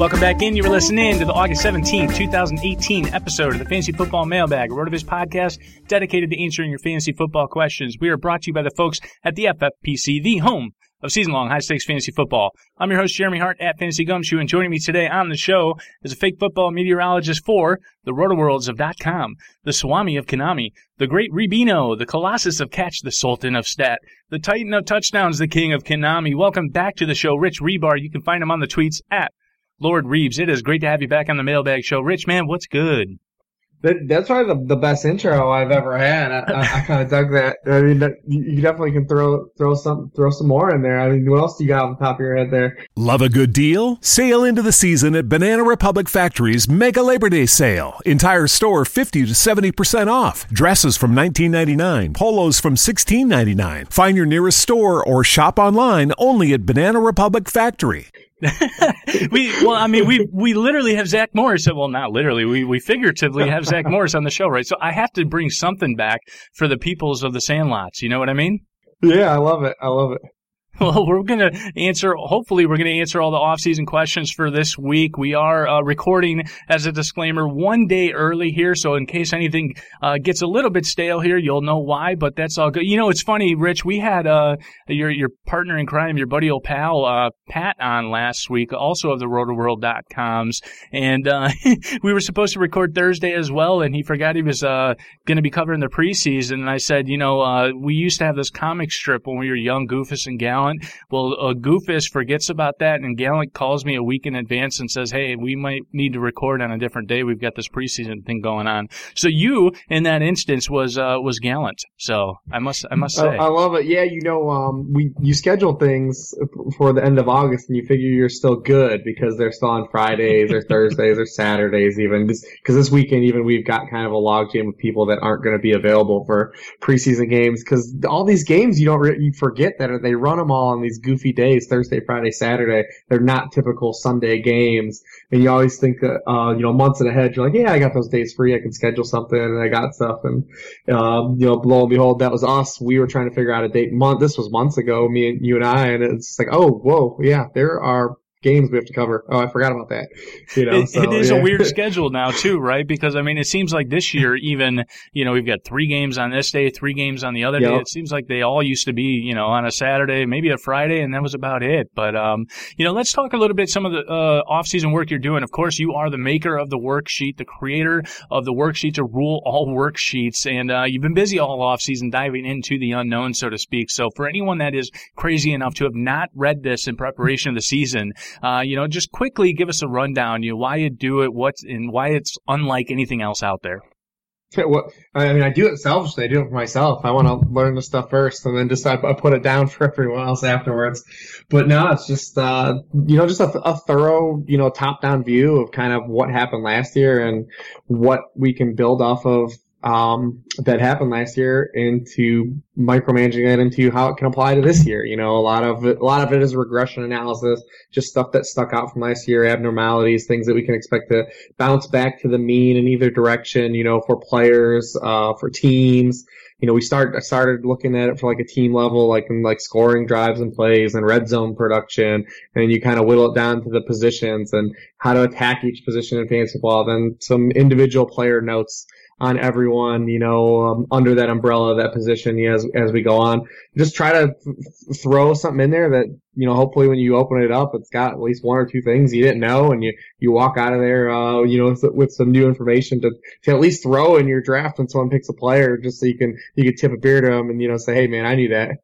Welcome back in. You were listening to the August 17th, 2018 episode of the Fantasy Football Mailbag, a RotoViz podcast dedicated to answering your fantasy football questions. We are brought to you by the folks at the FFPC, the home of season-long high-stakes fantasy football. I'm your host, Jeremy Hart at Fantasy Gumshoe, and joining me today on the show is a fake football meteorologist for the RotoWorlds of .com, the Swami of Konami, the Great Ribino, the Colossus of Catch, the Sultan of Stat, the Titan of Touchdowns, the King of Konami. Welcome back to the show, Rich Hribar. You can find him on the tweets at LordReebs, it is great to have you back on the Mailbag Show. Rich, man, what's good? That, that's probably the, the best intro I've ever had. I, I, I kind of dug that. I mean, that, you definitely can throw throw some throw some more in there. I mean, what else do you got on the top of your head there? Love a good deal? Sail into the season at Banana Republic Factory's Mega Labor Day Sale. Entire store 50 to 70% off. Dresses from $19.99, polos from $16.99. Find your nearest store or shop online only at Banana Republic Factory. we well, I mean, we we literally have Zach Morris. Well, not literally. We we figuratively have Zach Morris on the show, right? So I have to bring something back for the peoples of the Sandlots. You know what I mean? Yeah, I love it. I love it. Well, we're going to answer, hopefully, we're going to answer all the off-season questions for this week. We are uh, recording, as a disclaimer, one day early here. So, in case anything uh, gets a little bit stale here, you'll know why, but that's all good. You know, it's funny, Rich, we had uh, your, your partner in crime, your buddy old pal, uh, Pat, on last week, also of the rotoworld.coms. And uh, we were supposed to record Thursday as well, and he forgot he was uh, going to be covering the preseason. And I said, you know, we used to have this comic strip when we were young, Goofus and Gallant Gallant. Well, uh, Goofus forgets about that, and Gallant calls me a week in advance and says, "Hey, we might need to record on a different day. We've got this preseason thing going on." So you, in that instance, was uh, was Gallant. So I must I must say, I, I love it. Yeah, you know, um, we you schedule things for the end of August, and you figure you're still good because they're still on Fridays or Thursdays or Saturdays, even because this weekend even we've got kind of a logjam of people that aren't going to be available for preseason games because all these games you don't re- you forget that they run them all on these goofy days, Thursday, Friday, Saturday. They're not typical Sunday games. And you always think that, uh, you know, months ahead, you're like, yeah, I got those days free. I can schedule something and I got stuff. And, um, you know, lo and behold, that was us. We were trying to figure out a date month. This was months ago, me and you and I. And it's like, oh, whoa, yeah, there are games we have to cover. Oh, I forgot about that. You know, it, so, it is yeah. a weird schedule now too, right? Because I mean, it seems like this year, even you know, we've got three games on this day, three games on the other yep. day. It seems like they all used to be, you know, on a Saturday, maybe a Friday, and that was about it. But um, you know, let's talk a little bit some of the uh, off-season work you're doing. Of course, you are the maker of the worksheet, the creator of the worksheet to rule all worksheets, and uh, you've been busy all off-season diving into the unknown, so to speak. So for anyone that is crazy enough to have not read this in preparation of the season, uh, you know, just quickly give us a rundown, you know, why you do it, what's and why it's unlike anything else out there. Well, I mean, I do it selfishly. I do it for myself. I want to learn the stuff first, and then just I, I put it down for everyone else afterwards. But no, it's just uh, you know, just a, a thorough, you know, top-down view of kind of what happened last year and what we can build off of um, that happened last year into micromanaging it into how it can apply to this year. You know, a lot of it, a lot of it is regression analysis, just stuff that stuck out from last year, abnormalities, things that we can expect to bounce back to the mean in either direction. You know, for players, uh, for teams. You know, we start I started looking at it for like a team level, like in like scoring drives and plays and red zone production, and you kind of whittle it down to the positions and how to attack each position in fantasy football. Then some individual player notes on everyone, you know, um, under that umbrella, that position as as we go on. Just try to f- throw something in there that you know, hopefully when you open it up, it's got at least one or two things you didn't know, and you you walk out of there, uh, you know, with, with some new information to to at least throw in your draft when someone picks a player, just so you can you can tip a beer to them and you know say, hey man, I knew that.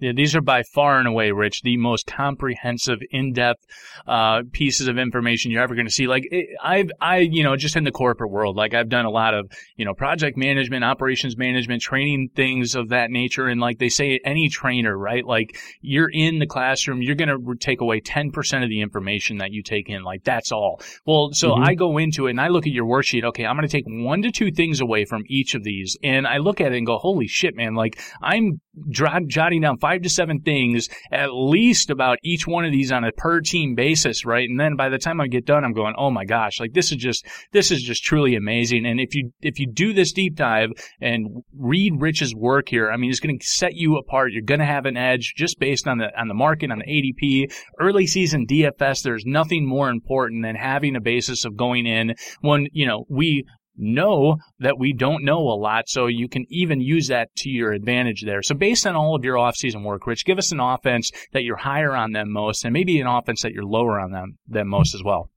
Yeah, these are by far and away, Rich, the most comprehensive, in-depth uh, pieces of information you're ever going to see. Like it, I've, I, you know, just in the corporate world, like I've done a lot of, you know, project management, operations management, training things of that nature. And like they say, any trainer, right? Like you're in the classroom, you're going to take away 10% of the information that you take in. Like that's all. Well, so mm-hmm. I go into it and I look at your worksheet. Okay, I'm going to take one to two things away from each of these, and I look at it and go, holy shit, man! Like I'm jotting down five to seven things, at least about each one of these on a per team basis, right? And then by the time I get done, I'm going, oh my gosh, like this is just, this is just truly amazing. And if you, if you do this deep dive and read Rich's work here, I mean, it's going to set you apart. You're going to have an edge just based on the, on the market, on the ADP, early season DFS. There's nothing more important than having a basis of going in when, you know, we know that we don't know a lot, so you can even use that to your advantage there. So based on all of your offseason work, Rich, give us an offense that you're higher on them most, and maybe an offense that you're lower on them than most as well.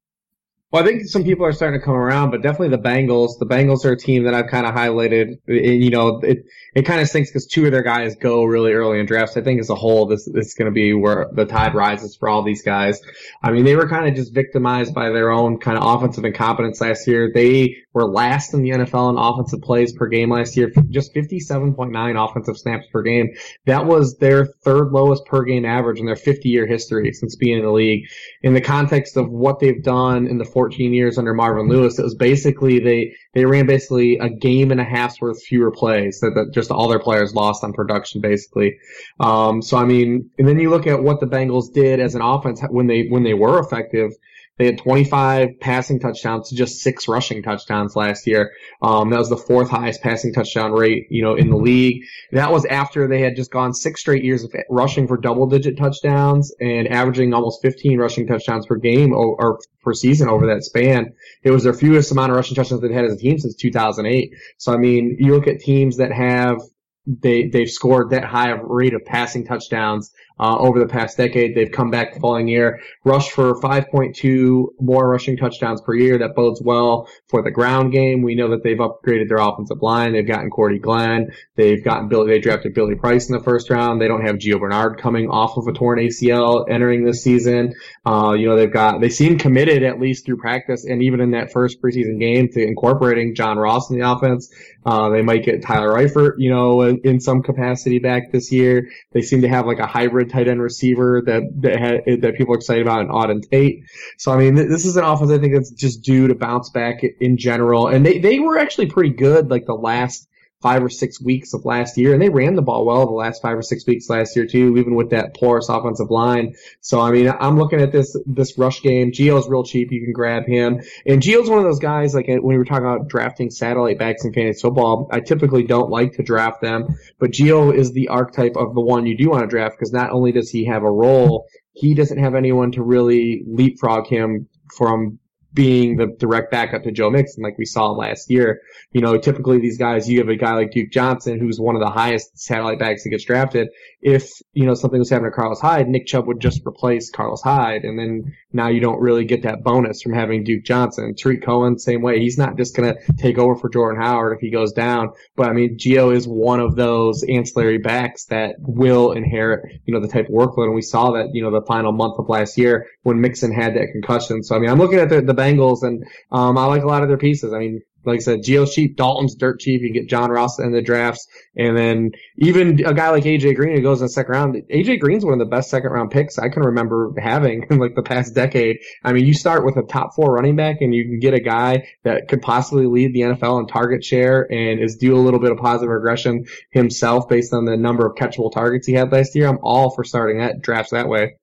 Well, I think some people are starting to come around, but definitely the Bengals. The Bengals are a team that I've kind of highlighted. And, you know, it it kind of stinks because two of their guys go really early in drafts. I think as a whole, this, this is going to be where the tide rises for all these guys. I mean, they were kind of just victimized by their own kind of offensive incompetence last year. They were last in the NFL in offensive plays per game last year, just 57.9 offensive snaps per game. That was their third lowest per game average in their 50 year history since being in the league. In the context of what they've done in the 14 years under Marvin Lewis, it was basically they, they ran basically a game and a half's worth fewer plays that, that just all their players lost on production basically. Um, so I mean, and then you look at what the Bengals did as an offense when they when they were effective. They had 25 passing touchdowns to just six rushing touchdowns last year. Um, that was the fourth highest passing touchdown rate, you know, in the league. That was after they had just gone six straight years of rushing for double digit touchdowns and averaging almost 15 rushing touchdowns per game or, or per season over that span. It was their fewest amount of rushing touchdowns they've had as a team since 2008. So, I mean, you look at teams that have they they've scored that high of rate of passing touchdowns uh, over the past decade. They've come back the following year, rushed for 5.2 more rushing touchdowns per year. That bodes well for the ground game. We know that they've upgraded their offensive line. They've gotten Cordy Glenn. They've gotten Billy. They drafted Billy Price in the first round. They don't have Gio Bernard coming off of a torn ACL entering this season. Uh, you know they've got they seem committed at least through practice and even in that first preseason game to incorporating John Ross in the offense. Uh, they might get Tyler Eifert, you know, in, in some capacity back this year. They seem to have like a hybrid tight end receiver that that, had, that people are excited about in Auden Tate. So I mean, this is an offense I think that's just due to bounce back in general, and they they were actually pretty good like the last five or six weeks of last year, and they ran the ball well the last five or six weeks last year too, even with that porous offensive line. So I mean, I'm looking at this this rush game. Gio's real cheap; you can grab him. And Gio's one of those guys like uh, when we were talking about drafting satellite backs in fantasy football. I typically don't like to draft them, but Gio is the archetype of the one you do want to draft because not only does he have a role, he doesn't have anyone to really leapfrog him from being the direct backup to Joe Mixon, like we saw last year. You know, typically these guys, you have a guy like Duke Johnson, who's one of the highest satellite backs that gets drafted. If, you know, something was happening to Carlos Hyde, Nick Chubb would just replace Carlos Hyde. And then now you don't really get that bonus from having Duke Johnson. Tarik Cohen, same way. He's not just going to take over for Jordan Howard if he goes down. But I mean, Gio is one of those ancillary backs that will inherit, you know, the type of workload. And we saw that, you know, the final month of last year when Mixon had that concussion. So I mean, I'm looking at the, the Bengals, and um, I like a lot of their pieces. I mean, Like I said, Gio's cheap, Dalton's dirt cheap. You get John Ross in the drafts, and then even a guy like AJ Green who goes in the second round. AJ Green's one of the best second round picks I can remember having in like the past decade. I mean, you start with a top four running back, and you can get a guy that could possibly lead the NFL in target share and is due a little bit of positive regression himself based on the number of catchable targets he had last year. I'm all for starting that drafts that way.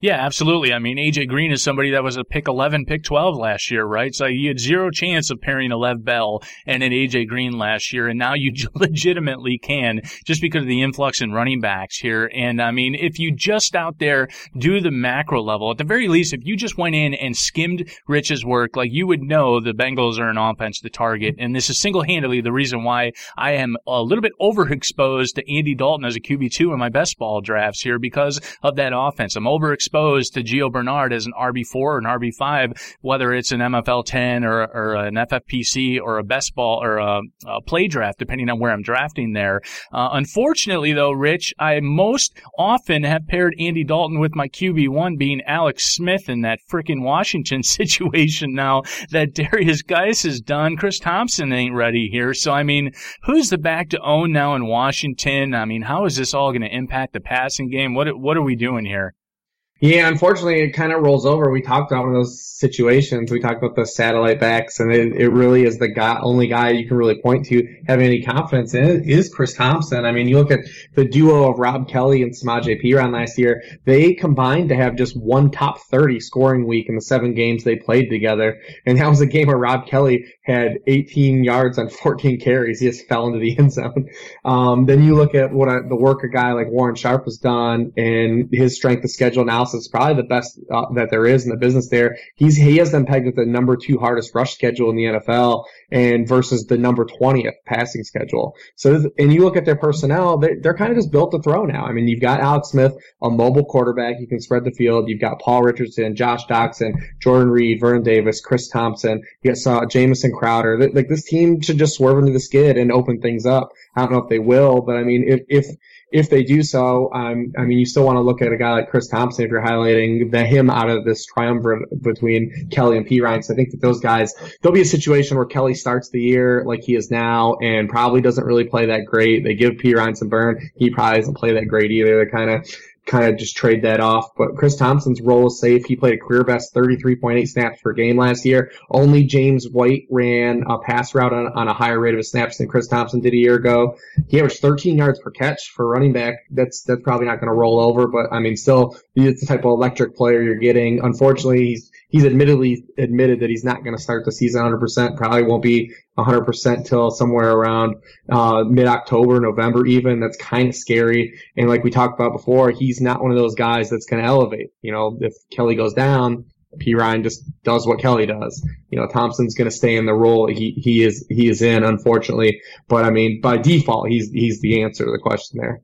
Yeah, absolutely. I mean, AJ Green is somebody that was a pick 11, pick 12 last year, right? So you had zero chance of pairing a Lev Bell and an AJ Green last year, and now you legitimately can just because of the influx in running backs here. And I mean, if you just out there do the macro level, at the very least, if you just went in and skimmed Rich's work, like you would know the Bengals are an offense to target. And this is single handedly the reason why I am a little bit overexposed to Andy Dalton as a QB2 in my best ball drafts here because of that offense. I'm overexposed exposed to Gio Bernard as an RB4 or an RB5, whether it's an MFL 10 or, or an FFPC or a best ball or a, a play draft, depending on where I'm drafting there. Uh, unfortunately, though, Rich, I most often have paired Andy Dalton with my QB1 being Alex Smith in that freaking Washington situation now that Derrius Guice is done. Chris Thompson ain't ready here. So, I mean, who's the back to own now in Washington? I mean, how is this all going to impact the passing game? What, what are we doing here? Yeah, unfortunately, it kind of rolls over. We talked about one of those situations. We talked about the satellite backs, and it, it really is the guy, only guy you can really point to having any confidence in it is Chris Thompson. I mean, you look at the duo of Rob Kelley and Samaje Perine last year. They combined to have just one top 30 scoring week in the seven games they played together. And that was a game where Rob Kelley had 18 yards on 14 carries. He just fell into the end zone. Um, then you look at what a, the work a guy like Warren Sharp has done and his strength of schedule analysis it's probably the best uh, that there is in the business there. He's he has them pegged with the number two hardest rush schedule in the NFL, and versus the number twentieth passing schedule. So and you look at their personnel, they're, they're kind of just built to throw now. I mean, you've got Alex Smith, a mobile quarterback, you can spread the field. You've got Paul Richardson, Josh Doctson, Jordan Reed, Vernon Davis, Chris Thompson. You got uh, Jamison Crowder. Like this team should just swerve into the skid and open things up. I don't know if they will, but I mean, if if if they do so, um, I mean, you still want to look at a guy like Chris Thompson if you're highlighting the him out of this triumvirate between Kelley and Perine. So I think that those guys, there'll be a situation where Kelley starts the year like he is now and probably doesn't really play that great. They give Perine some burn. He probably doesn't play that great either. They're kind of kind of just trade that off. But Chris Thompson's role is safe. He played a career best 33.8 snaps per game last year. Only James White ran a pass route on, on a higher rate of snaps than Chris Thompson did a year ago. He averaged 13 yards per catch for running back. That's that's probably not going to roll over, but I mean, still, it's the type of electric player you're getting. Unfortunately, he's he's admittedly admitted that he's not going to start the season 100%. Probably won't be 100% till somewhere around uh, mid-October, November even. That's kind of scary. And like we talked about before, he's not one of those guys that's going to elevate. You know, if Kelley goes down, Perine just does what Kelley does. You know, Thompson's going to stay in the role he he is he is in, unfortunately. But I mean, by default, he's he's the answer to the question there.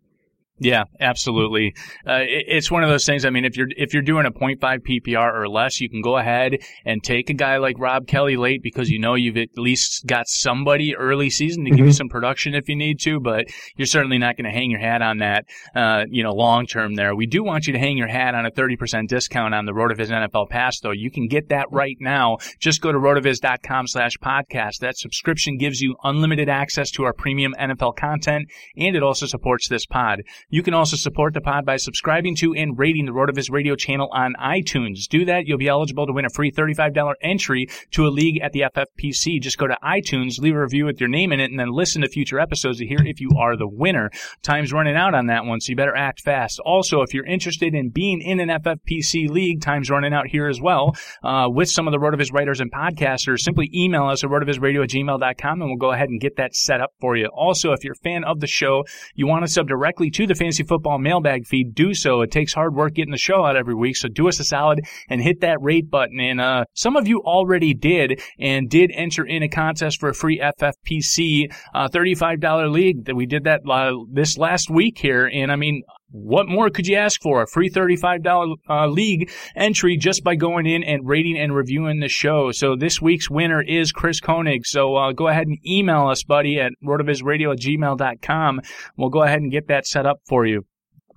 Yeah, absolutely. Uh, it, it's one of those things. I mean, if you're if you're doing a 0.5 PPR or less, you can go ahead and take a guy like Rob Kelley late because you know you've at least got somebody early season to mm-hmm. give you mm-hmm. some production if you need to. But you're certainly not going to hang your hat on that, uh, you know, long term. There, we do want you to hang your hat on a 30% discount on the Rotoviz NFL Pass, though. You can get that right now. Just go to rotoviz.com/podcast. That subscription gives you unlimited access to our premium NFL content, and it also supports this pod. You can also support the pod by subscribing to and rating the Rotoviz radio channel on iTunes. Do that, you'll be eligible to win a free $35 entry to a league at the FFPC. Just go to iTunes, leave a review with your name in it, and then listen to future episodes to hear if you are the winner. Time's running out on that one, so you better act fast. Also, if you're interested in being in an FFPC league, time's running out here as well. Uh, with some of the Rotoviz writers and podcasters, simply email us at rotovizradio at gmail.com and we'll go ahead and get that set up for you. Also, if you're a fan of the show, you want to sub directly to the fantasy football mailbag feed, do so. It takes hard work getting the show out every week, so do us a solid and hit that rate button. And uh, some of you already did and did enter in a contest for a free FFPC uh, $35 league that we did that uh, this last week here. And I mean, what more could you ask for? A free $35 uh, league entry just by going in and rating and reviewing the show. So this week's winner is Chris Koenig. So uh, go ahead and email us, buddy, at rotovizradio at gmail.com. We'll go ahead and get that set up for you.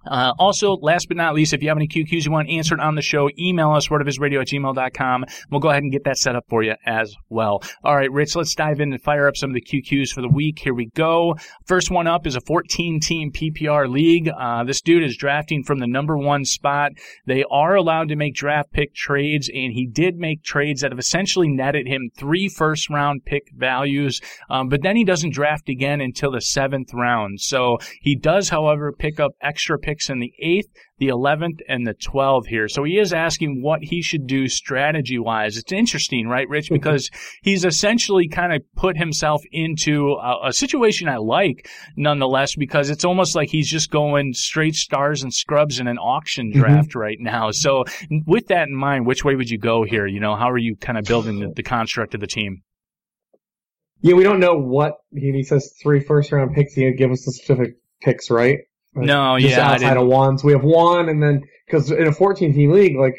Uh, also, last but not least, if you have any QQs you want answered on the show, email us, rotovizradio at gmail.com. We'll go ahead and get that set up for you as well. All right, Rich, let's dive in and fire up some of the QQs for the week. Here we go. First one up is a 14 team PPR league. Uh, this dude is drafting from the number one spot. They are allowed to make draft pick trades, and he did make trades that have essentially netted him three first round pick values, um, but then he doesn't draft again until the seventh round. So he does, however, pick up extra in the eighth, the 11th, and the 12th here. So he is asking what he should do strategy wise. It's interesting, right, Rich? Because he's essentially kind of put himself into a, a, situation I like nonetheless, because it's almost like he's just going straight stars and scrubs in an auction mm-hmm. draft mm-hmm. right now. So with that in mind, which way would you go here? You know, how are you kind of building the, the construct of the team? Yeah, we don't know what he, he says. Three first round picks. He give us the specific picks, right? No, just yeah, outside of ones. We have one, and then because in a 14 team league, like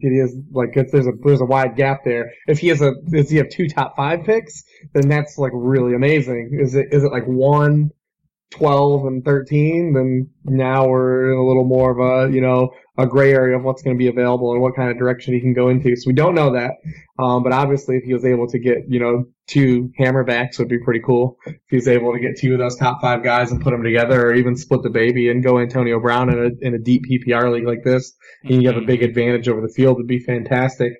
he has like if there's a there's a wide gap there. If he has a does he have two top five picks, then that's like really amazing. Is it is it like one 12 and 13, then now we're in a little more of a, you know, a gray area of what's going to be available and what kind of direction he can go into. So we don't know that. Um, but obviously if he was able to get, you know, two hammerbacks would be pretty cool. If he's able to get two of those top five guys and put them together or even split the baby and go Antonio Brown in a, in a deep PPR league like this, and you have a big advantage over the field would be fantastic.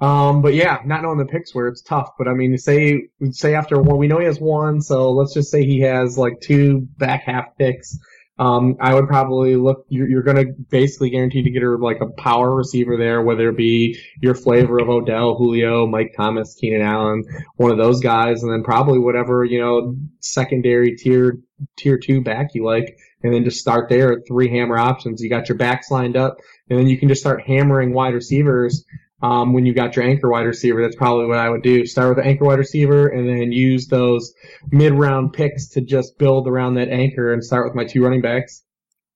Um, but yeah, not knowing the picks where it's tough. But I mean, say say after one, we know he has one, so let's just say he has like two back half picks. Um, I would probably look. You're, you're going to basically guarantee to get her like a power receiver there, whether it be your flavor of Odell, Julio, Mike Thomas, Keenan Allen, one of those guys, and then probably whatever you know secondary tier tier two back you like, and then just start there at three hammer options. You got your backs lined up, and then you can just start hammering wide receivers um, when you've got your anchor wide receiver, that's probably what I would do. Start with the anchor wide receiver and then use those mid round picks to just build around that anchor and start with my two running backs.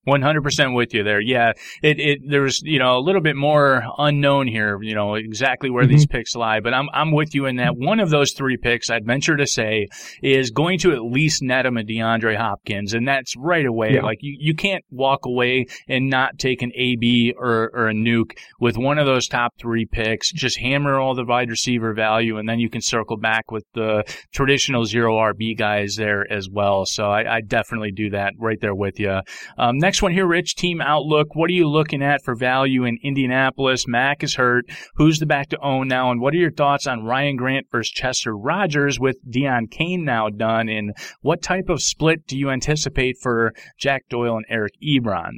100% with you there. Yeah. It, it, there's, you know, a little bit more unknown here, you know, exactly where mm-hmm. these picks lie, but I'm, I'm with you in that one of those three picks, I'd venture to say, is going to at least net him a DeAndre Hopkins. And that's right away. Yeah. Like you, you can't walk away and not take an AB or, or a Nuk with one of those top three picks. Just hammer all the wide receiver value and then you can circle back with the traditional zero RB guys there as well. So I, I definitely do that right there with you. Um, next Next one here, Rich, team outlook. What are you looking at for value in Indianapolis? Mack is hurt. Who's the back to own now? And what are your thoughts on Ryan Grant versus Chester Rogers with Deon Cain now done? And what type of split do you anticipate for Jack Doyle and Eric Ebron?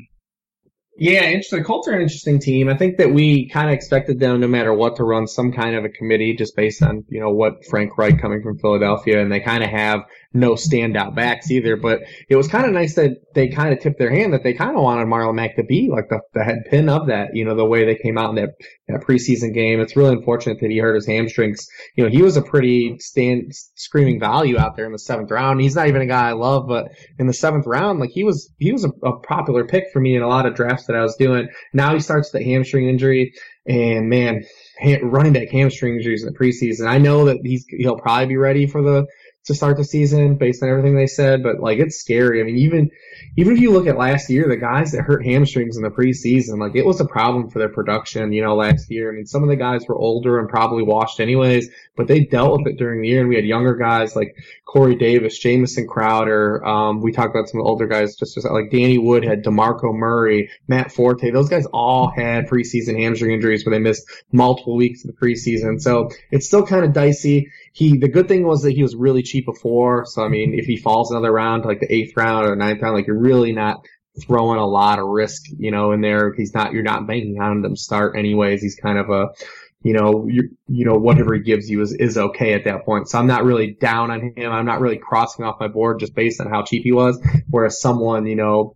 Yeah, interesting. Colts are an interesting team. I think that we kind of expected them, no matter what, to run some kind of a committee just based on, you know, what Frank Reich coming from Philadelphia. And they kind of have no standout backs either. But it was kind of nice that they kind of tipped their hand that they kind of wanted Marlon Mack to be like the, the head pin of that, you know, the way they came out in that, that preseason game. It's really unfortunate that he hurt his hamstrings. You know, he was a pretty stand, screaming value out there in the seventh round. He's not even a guy I love, but in the seventh round, like he was, he was a, a popular pick for me in a lot of drafts that I was doing. Now he starts the hamstring injury and man, running back hamstring injuries in the preseason. I know that he's, he'll probably be ready for the, to start the season based on everything they said, but like it's scary. I mean, even even if you look at last year, the guys that hurt hamstrings in the preseason, like it was a problem for their production, you know, last year. I mean, some of the guys were older and probably washed anyways, but they dealt with it during the year. And we had younger guys like Corey Davis, Jamison Crowder. Um, we talked about some older guys, just, just like Danny Woodhead, DeMarco Murray, Matt Forte. Those guys all had preseason hamstring injuries where they missed multiple weeks of the preseason. So it's still kind of dicey. He, the good thing was that he was really cheap before. So, I mean, if he falls another round, like the eighth round or ninth round, like you're really not throwing a lot of risk, you know, in there. He's not, you're not banking on him start anyways. He's kind of a, you know, you, you know, whatever he gives you is, is okay at that point. So I'm not really down on him. I'm not really crossing off my board just based on how cheap he was. Whereas someone, you know,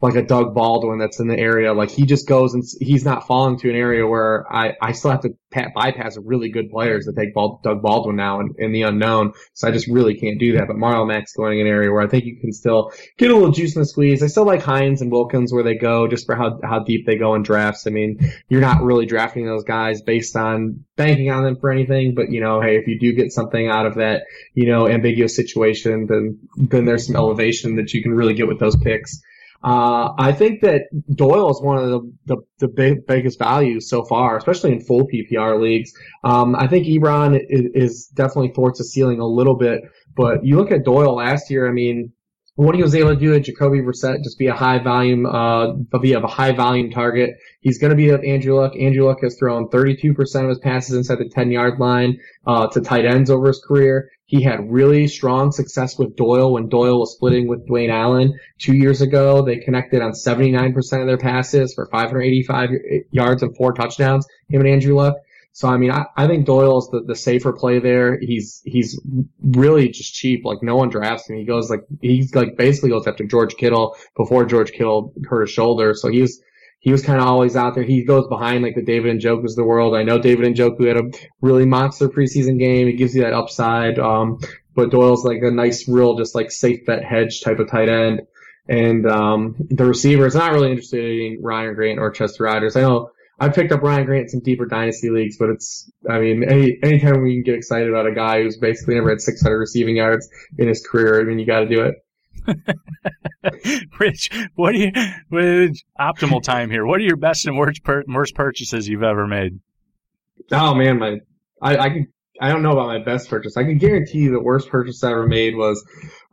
like a Doug Baldwin that's in the area. Like he just goes and he's not falling to an area where I, I still have to bypass really good players that take Doug Baldwin now in, in, the unknown. So I just really can't do that. But Marlon Mack's going in an area where I think you can still get a little juice in the squeeze. I still like Hines and Wilkins where they go just for how, how deep they go in drafts. I mean, you're not really drafting those guys based on banking on them for anything. But you know, hey, if you do get something out of that, you know, ambiguous situation, then, then there's some elevation that you can really get with those picks. Uh, I think that Doyle is one of the, the, the big, biggest values so far, especially in full PPR leagues. Um, I think Ebron is, is definitely thwarts the ceiling a little bit, but you look at Doyle last year, I mean, what he was able to do at Jacoby Brissett, just be a high volume, uh, be a high volume target. He's going to be with Andrew Luck. Andrew Luck has thrown 32% of his passes inside the 10 yard line, uh, to tight ends over his career. He had really strong success with Doyle when Doyle was splitting with Dwayne Allen two years ago. They connected on 79% of their passes for 585 yards and four touchdowns, him and Andrew Luck. So I mean, I, I think Doyle's the, the safer play there. He's he's really just cheap. Like no one drafts him. He goes like he's like basically goes after George Kittle before George Kittle hurt his shoulder. So he was he was kind of always out there. He goes behind like the David Njoku's of the world. I know David Njoku had a really monster preseason game. He gives you that upside. Um, but Doyle's like a nice, real, just like safe bet hedge type of tight end. And um, the receiver is not really interested in Ryan Grant or Chester Rogers. I know I picked up Ryan Grant in some deeper dynasty leagues, but it's, I mean, any, anytime we can get excited about a guy who's basically never had 600 receiving yards in his career, I mean, you got to do it. Rich, what are you, with optimal time here? What are your best and worst, per, worst purchases you've ever made? Oh man, my, I, I can, I don't know about my best purchase. I can guarantee you the worst purchase I ever made was,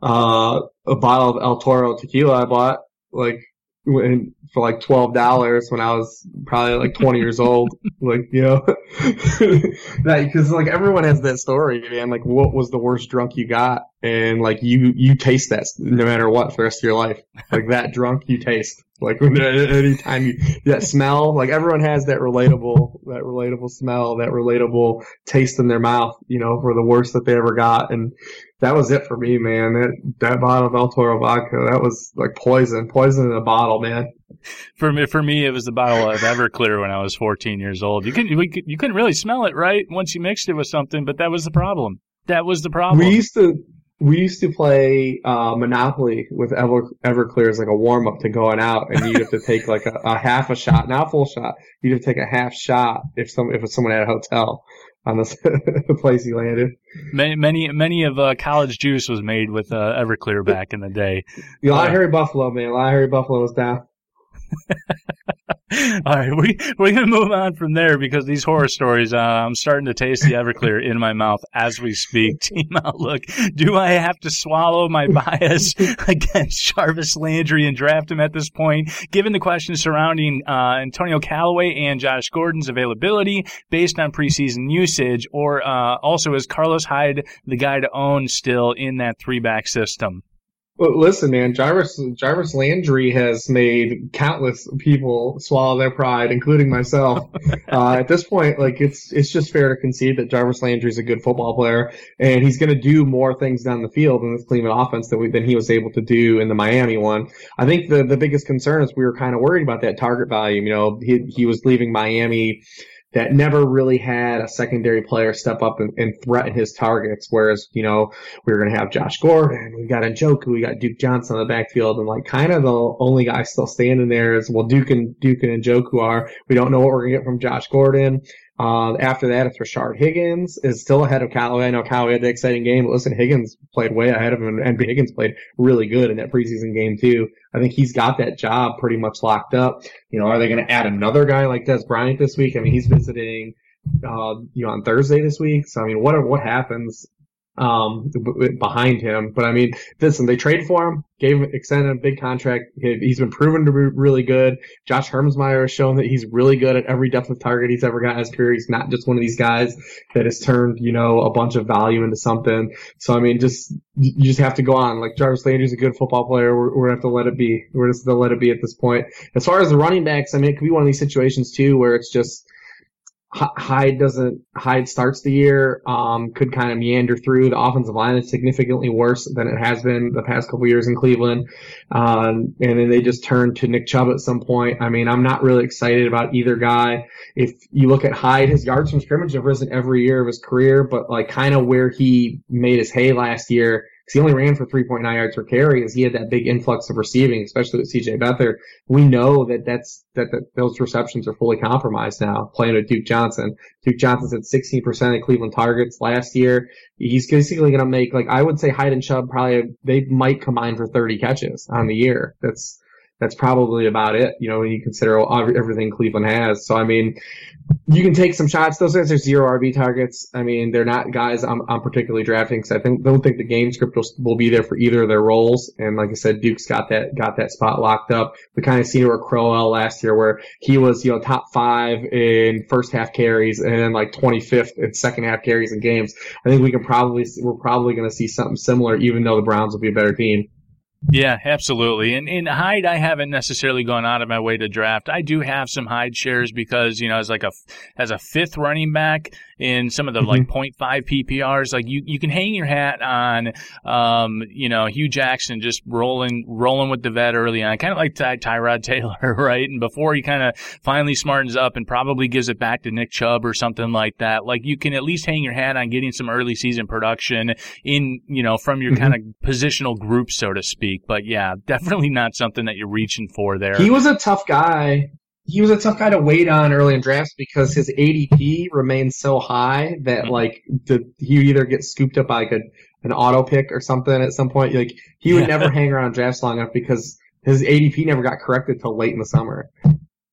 uh, a bottle of El Toro tequila I bought like when, for like twelve dollars when I was probably like twenty years old. Like you know, because like everyone has that story, man. Like what was the worst drunk you got, and like you you taste that no matter what for the rest of your life. Like that drunk you taste. Like anytime you that smell, like everyone has that relatable that relatable smell, that relatable taste in their mouth. You know, for the worst that they ever got, and that was it for me, man. That that bottle of El Toro vodka, that was like poison, poison in a bottle, man. For me, for me, it was the bottle of Everclear when I was 14 years old. You couldn't, you couldn't really smell it, right? Once you mixed it with something, but that was the problem. That was the problem. We used to, we used to play uh, Monopoly with Ever, Everclear as like a warm up to going out, and you'd have to take like a, a, half a shot, not a full shot. You'd have to take a half shot if some if someone had a hotel on the place he landed. Many, many, many of uh, college juice was made with uh, Everclear back in the day. A lot of Hairy Buffalo, man. A lot of Hairy Buffalo was down. All right, we we're gonna move on from there because these horror stories. Uh, I'm starting to taste the Everclear in my mouth as we speak. Team Outlook. Do I have to swallow my bias against Jarvis Landry and draft him at this point? Given the questions surrounding uh, Antonio Callaway and Josh Gordon's availability based on preseason usage, or uh, also is Carlos Hyde the guy to own still in that three back system? Well, listen, man, Jarvis Jarvis Landry has made countless people swallow their pride, including myself. uh, at this point, like it's it's just fair to concede that Jarvis Landry is a good football player, and he's going to do more things down the field in this Cleveland offense than, we, than he was able to do in the Miami one. I think the the biggest concern is we were kind of worried about that target volume. You know, he he was leaving Miami that never really had a secondary player step up and, and threaten his targets. Whereas, you know, we were going to have Josh Gordon, we got Njoku, we got Duke Johnson on the backfield, and like kind of the only guy still standing there is, well, Duke and Duke and Njoku are. We don't know what we're going to get from Josh Gordon. Uh, after that, it's Rashard Higgins is still ahead of Callaway. I know Callaway had the exciting game, but listen, Higgins played way ahead of him, and Higgins played really good in that preseason game too. I think he's got that job pretty much locked up. You know, are they going to add another guy like Dez Bryant this week? I mean, he's visiting, uh, you know, on Thursday this week. So I mean, what what happens um, behind him. But I mean, listen, they traded for him, gave him, extended a big contract. He's been proven to be really good. Josh Hermsmeyer has shown that he's really good at every depth of target he's ever got in his career. He's not just one of these guys that has turned, you know, a bunch of value into something. So I mean, just, you just have to go on. Like Jarvis Landry's a good football player. We're, we're gonna have to let it be. We're just gonna let it be at this point. As far as the running backs, I mean, it could be one of these situations too where it's just, Hyde doesn't Hyde starts the year um, could kind of meander through. The offensive line is significantly worse than it has been the past couple years in Cleveland, um, and then they just turn to Nick Chubb at some point. I mean, I'm not really excited about either guy. If you look at Hyde, his yards from scrimmage have risen every year of his career, but like kind of where he made his hay last year because he only ran for 3.9 yards per carry as he had that big influx of receiving, especially with CJ Beathard. We know that that's, that, that those receptions are fully compromised now playing with Duke Johnson. Duke Johnson's at 16% of Cleveland targets last year. He's basically going to make, like, I would say Hyde and Chubb probably, they might combine for 30 catches on the year. That's, that's probably about it. You know, when you consider everything Cleveland has. So I mean, you can take some shots. Those guys are zero RB targets. I mean, they're not guys I'm, I'm particularly drafting because I think don't think the game script will, will, be there for either of their roles. And like I said, Duke's got that got that spot locked up. We kind of seen it with Crowell last year, where he was you know top five in first half carries and like 25th in second half carries in games. I think we can probably we're probably going to see something similar, even though the Browns will be a better team. Yeah, absolutely. And in Hyde, I haven't necessarily gone out of my way to draft. I do have some Hyde shares because you know as like a as a fifth running back in some of the mm-hmm. like 0.5 PPRs, like you you can hang your hat on, um, you know Hue Jackson just rolling rolling with the vet early on, kind of like Ty- Tyrod Taylor, right? And before he kind of finally smartens up and probably gives it back to Nick Chubb or something like that, like you can at least hang your hat on getting some early season production in you know from your mm-hmm. kind of positional group, so to speak. But yeah, definitely not something that you're reaching for there. He was a tough guy. He was a tough guy to wait on early in drafts because his ADP remains so high that mm-hmm. like the, he either gets scooped up by like a, an auto pick or something at some point. Like he would yeah. never hang around drafts long enough because his ADP never got corrected till late in the summer.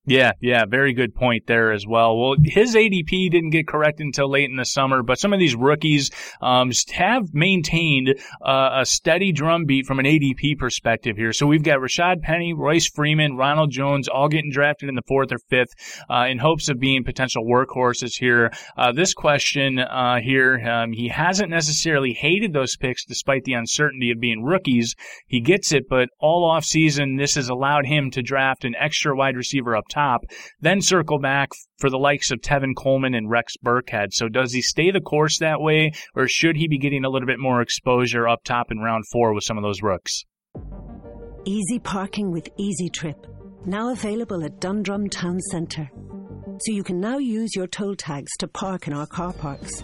Yeah, yeah, very good point there as well. Well, his ADP didn't get corrected until late in the summer, but some of these rookies um, have maintained uh, a steady drumbeat from an ADP perspective here. So we've got Rashad Penny, Royce Freeman, Ronald Jones, all getting drafted in the fourth or fifth uh, in hopes of being potential workhorses here. Uh, this question uh, here, um, he hasn't necessarily hated those picks despite the uncertainty of being rookies. He gets it, but all off season, this has allowed him to draft an extra wide receiver up top, then circle back for the likes of Tevin Coleman and Rex Burkhead. So does he stay the course that way, or should he be getting a little bit more exposure up top in round four with some of those rooks? Easy parking with Easy Trip, now available at Dundrum Town Centre. So you can now use your toll tags to park in our car parks.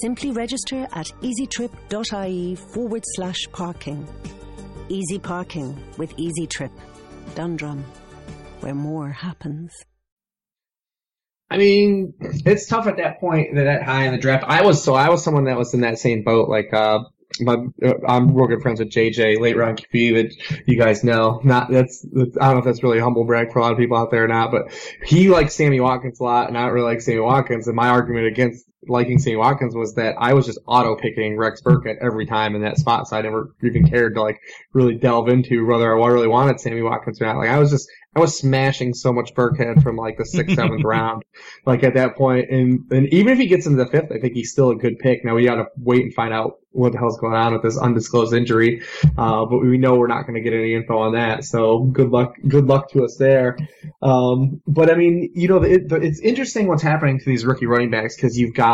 Simply register at easytrip.ie forward slash parking. Easy parking with Easy Trip. Dundrum where more happens. I mean, it's tough at that point, that high in the draft. I was so I was someone that was in that same boat. Like, uh, my uh, I'm real good friends with JJ, late round QB that you guys know. Not that's, that's, I don't know if that's really a humble brag for a lot of people out there or not, but he likes Sammy Watkins a lot, and I don't really like Sammy Watkins. And my argument against liking Sammy Watkins was that I was just auto picking Rex Burkhead every time in that spot, so I never even cared to like really delve into whether I really wanted Sammy Watkins or not. Like I was just I was smashing so much Burkhead from like the sixth, seventh round, like at that point. And and even if he gets into the fifth, I think he's still a good pick. Now we got to wait and find out what the hell's going on with this undisclosed injury. Uh, but we know we're not going to get any info on that. So good luck, good luck to us there. Um, but I mean, you know, it, it's interesting what's happening to these rookie running backs because you've got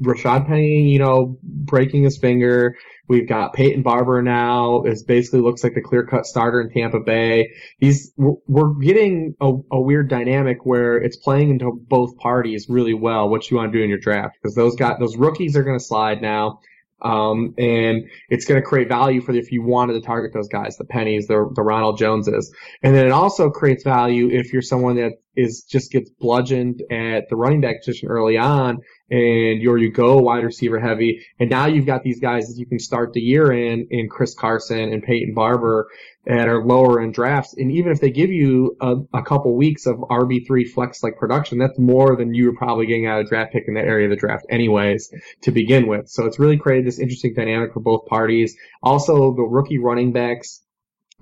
Rashad Penny, you know, breaking his finger. We've got Peyton Barber now. It basically looks like the clear cut starter in Tampa Bay. He's, we're getting a, a, weird dynamic where it's playing into both parties really well what you want to do in your draft because those got, those rookies are going to slide now. Um, and it's going to create value for if you wanted to target those guys, the pennies, the, the Ronald Joneses. And then it also creates value if you're someone that is just gets bludgeoned at the running back position early on and or you go wide receiver heavy. And now you've got these guys that you can start the year in, in Chris Carson and Peyton Barber that are lower in drafts. And even if they give you a, a couple weeks of RB3 flex like production, that's more than you were probably getting out of draft pick in that area of the draft anyways to begin with. So it's really created this interesting dynamic for both parties. Also, the rookie running backs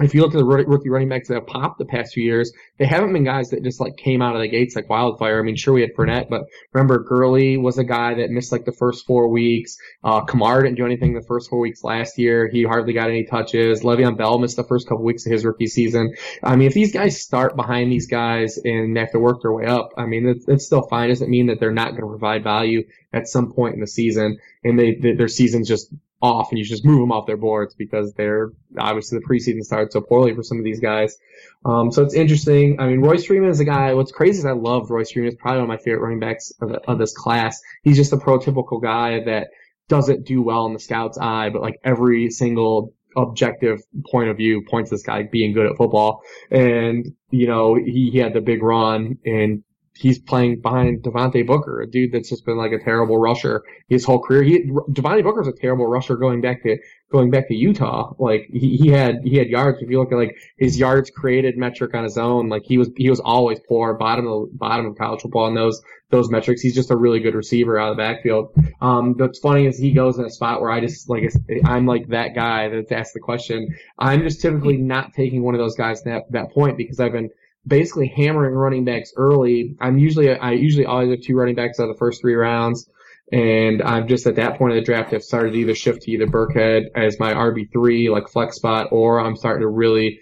if you look at the rookie running backs that have popped the past few years, they haven't been guys that just like came out of the gates like wildfire. I mean, sure we had Fournette, but remember Gurley was a guy that missed like the first four weeks. Uh, Kamara didn't do anything the first four weeks last year. He hardly got any touches. Le'Veon Bell missed the first couple weeks of his rookie season. I mean, if these guys start behind these guys and they have to work their way up, I mean, it's, it's still fine. It doesn't mean that they're not going to provide value at some point in the season and they, they their season's just off and you just move them off their boards because they're obviously the preseason started so poorly for some of these guys. Um, so it's interesting. I mean, Royce Freeman is a guy. What's crazy is I love Royce Freeman. He's probably one of my favorite running backs of, of this class. He's just a prototypical guy that doesn't do well in the scout's eye, but like every single objective point of view points this guy being good at football. And, you know, he, he had the big run and he's playing behind Devontae Booker, a dude that's just been like a terrible rusher his whole career. He Devontae Booker's a terrible rusher going back to going back to Utah. Like he, he had he had yards. If you look at like his yards created metric on his own, like he was he was always poor, bottom of bottom of college football in those those metrics. He's just a really good receiver out of the backfield. Um, what's funny is he goes in a spot where I just like I'm like that guy that's asked the question. I'm just typically not taking one of those guys at that, that point because I've been basically hammering running backs early. I'm usually I usually always have two running backs out of the first three rounds. And I'm just at that point of the draft, I've started to either shift to either Burkhead as my RB3, like flex spot, or I'm starting to really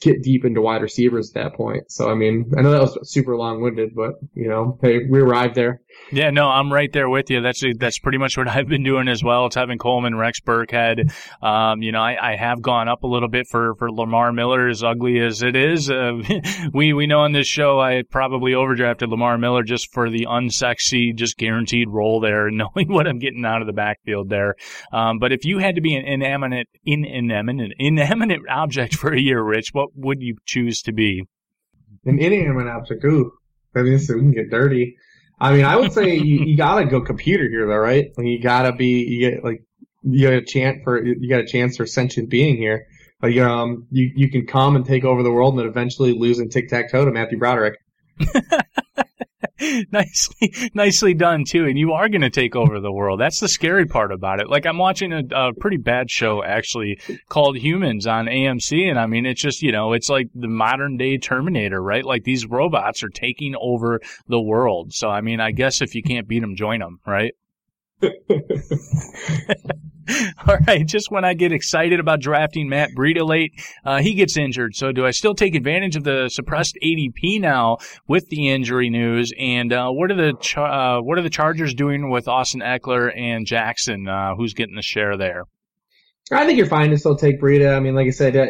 get deep into wide receivers at that point. So, I mean, I know that was super long winded, but, you know, hey, we arrived there. Yeah, no, I'm right there with you. That's that's pretty much what I've been doing as well. It's having Coleman, Rex Burkhead. Um, you know, I, I, have gone up a little bit for, for Lamar Miller, as ugly as it is. Uh, we we know on this show I probably overdrafted Lamar Miller just for the unsexy, just guaranteed role there, knowing what I'm getting out of the backfield there. Um, but if you had to be an inanimate, in, inanimate, inanimate object for a year, Rich, what would you choose to be? An inanimate object. Ooh, means we can get dirty. I mean, I would say you, you gotta go computer here, though, right? Like you gotta be, you get like you got a chance for you got a chance for sentient being here. Like um, you you can come and take over the world, and then eventually lose in tic tac toe to Matthew Broderick. nicely, nicely done too. And you are going to take over the world. That's the scary part about it. Like I'm watching a, a, pretty bad show actually called Humans on AMC, and I mean it's just you know it's like the modern day Terminator, right? Like these robots are taking over the world. So I mean, I guess if you can't beat them, join them, right? All right, just when I get excited about drafting Matt Breida late, uh, he gets injured. So do I still take advantage of the suppressed ADP now with the injury news? And uh, what are the uh, what are the Chargers doing with Austin Ekeler and Jackson? Uh, who's getting the share there? I think you're fine to still take Breida. I mean, like I said, uh,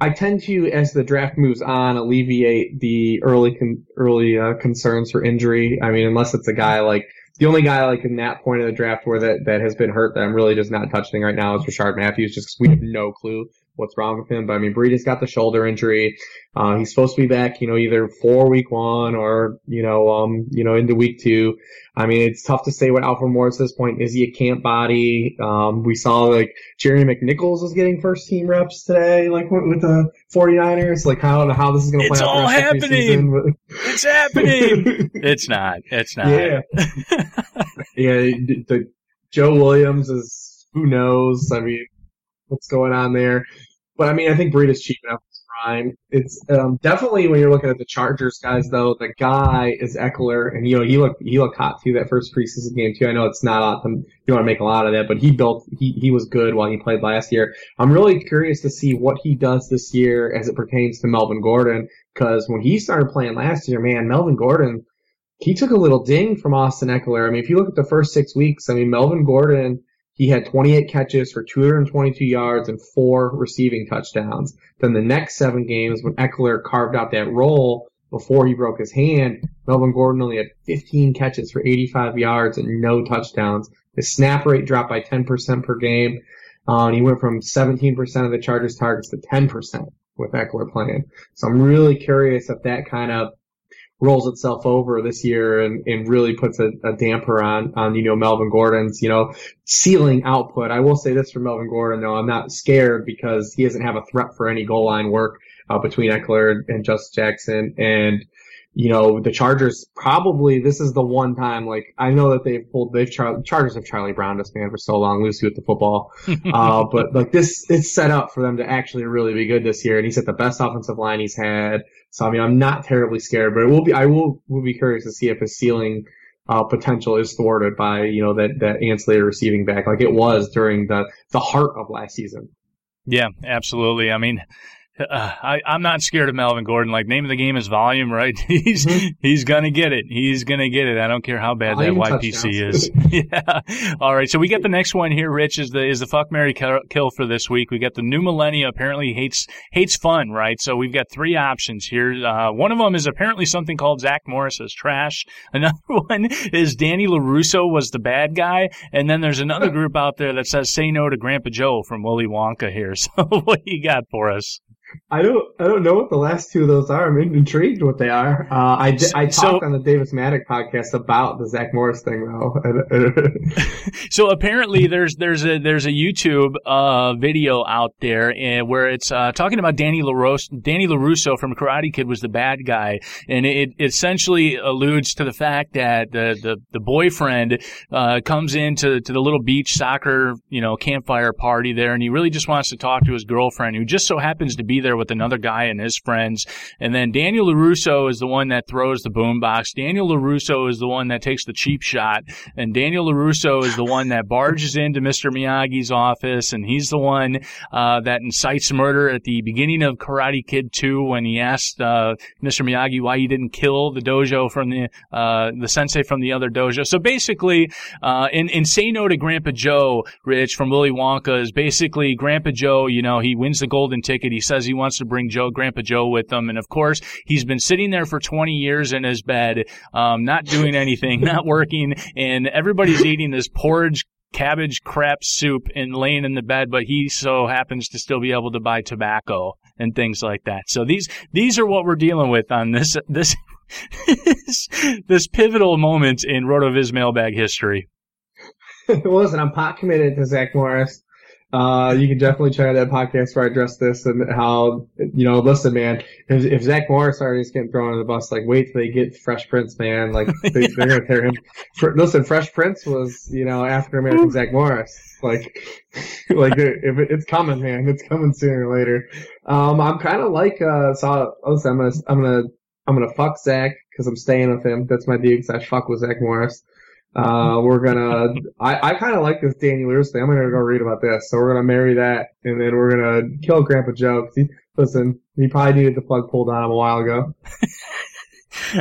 I tend to, as the draft moves on, alleviate the early con- early uh, concerns for injury. I mean, unless it's a guy like the only guy like in that point of the draft where that, that has been hurt that I'm really just not touching right now is Rishard Matthews, just because we have no clue what's wrong with him. But I mean, Breida's got the shoulder injury. Uh, he's supposed to be back, you know, either for week one or, you know, um, you know, into week two. I mean, it's tough to say what Alfred Morris at this point. Is he a camp body? Um, we saw like Jerry McNichols was getting first team reps today, like with, with the 49ers. Like, I don't know how this is going to play out. it's out. All happening. Season, it's happening. it's not. It's not. Yeah. yeah. The, the Joe Williams is, who knows? I mean, what's going on there. But I mean, I think Breed is cheap enough his prime. It's um, definitely when you're looking at the Chargers guys, though. The guy is Ekeler, and you know he looked he looked hot through that first preseason game too. I know it's not awesome. You don't want to make a lot of that, but he built he he was good while he played last year. I'm really curious to see what he does this year as it pertains to Melvin Gordon, because when he started playing last year, man, Melvin Gordon. He took a little ding from Austin Ekeler. I mean, if you look at the first six weeks, I mean, Melvin Gordon he had 28 catches for 222 yards and four receiving touchdowns. Then the next seven games, when Ekeler carved out that role before he broke his hand, Melvin Gordon only had 15 catches for 85 yards and no touchdowns. His snap rate dropped by 10% per game. Uh, and he went from 17% of the Chargers targets to 10% with Ekeler playing. So I'm really curious if that kind of rolls itself over this year and, and really puts a, a, damper on, on, you know, Melvin Gordon's, you know, ceiling output. I will say this for Melvin Gordon though, I'm not scared because he doesn't have a threat for any goal line work uh, between Ekeler and Justin Jackson. And, you know, the Chargers probably, this is the one time, like, I know that they've pulled, they've, Char- Chargers have Charlie Brown this man for so long, Lucy with the football. uh, but like this, it's set up for them to actually really be good this year. And he's at the best offensive line he's had. So I mean, I'm not terribly scared, but it will be. I will will be curious to see if his ceiling uh, potential is thwarted by you know that that ancillary receiving back like it was during the the heart of last season. Yeah, absolutely. I mean, uh, I, I'm not scared of Melvin Gordon. Like name of the game is volume, right? He's mm-hmm. he's gonna get it. He's gonna get it. I don't care how bad volume that YPC is. yeah. All right. So we get the next one here. Rich is the is the fuck marry kill for this week. We got the new millennia. Apparently hates hates fun, right? So we've got three options here. Uh, one of them is apparently something called Zach Morris is trash. Another one is Danny Larusso was the bad guy, and then there's another group out there that says say no to Grandpa Joe from Willy Wonka here. So what do you got for us? I don't, I don't know what the last two of those are. I'm intrigued what they are. Uh, I, I talked So- on the Davis Mattek podcast about the Zach Morris thing though. So apparently, there's there's a there's a YouTube uh, video out there uh, where it's uh, talking about Danny LaRusso. Danny Larusso from Karate Kid was the bad guy, and it essentially alludes to the fact that the the, the boyfriend uh, comes into to the little beach soccer you know campfire party there, and he really just wants to talk to his girlfriend, who just so happens to be there with another guy and his friends. And then Daniel Larusso is the one that throws the boombox. Daniel Larusso is the one that takes the cheap shot, and Daniel Larusso is the one that barges into Mr. Miyagi's office, and he's the one uh, that incites murder at the beginning of Karate Kid 2 when he asked uh, Mr. Miyagi why he didn't kill the dojo from the uh, the sensei from the other dojo. So basically, uh, in in Say No to Grandpa Joe, Rich from Willy Wonka is basically Grandpa Joe. You know, he wins the golden ticket. He says he wants to bring Joe, Grandpa Joe, with him, and of course, he's been sitting there for 20 years in his bed, um, not doing anything, not working, and everybody's eating this porridge cabbage crap soup and laying in the bed, but he so happens to still be able to buy tobacco and things like that. So these these are what we're dealing with on this this this pivotal moment in Rotoviz mailbag history. well, listen, I'm pot committed to Zach Morris. Uh, you can definitely check out that podcast where I address this and how, you know, listen, man, if, if Zach Morris already is getting thrown under the bus, like, wait till they get Fresh Prince, man. Like, they, they're going to tear him. For, listen, Fresh Prince was, you know, African American Zach Morris. Like, like, if it, it's coming, man, it's coming sooner or later. Um, I'm kind of like, uh, so, listen, I'm going to, I'm going to, I'm going to fuck Zach because I'm staying with him. That's my deal because I fuck with Zach Morris. Uh, we're gonna, I, I kind of like this Daniel Lewis thing. I'm gonna go read about this. So we're gonna marry that and then we're gonna kill Grandpa Joe. He, listen, he probably needed the plug pulled on him a while ago.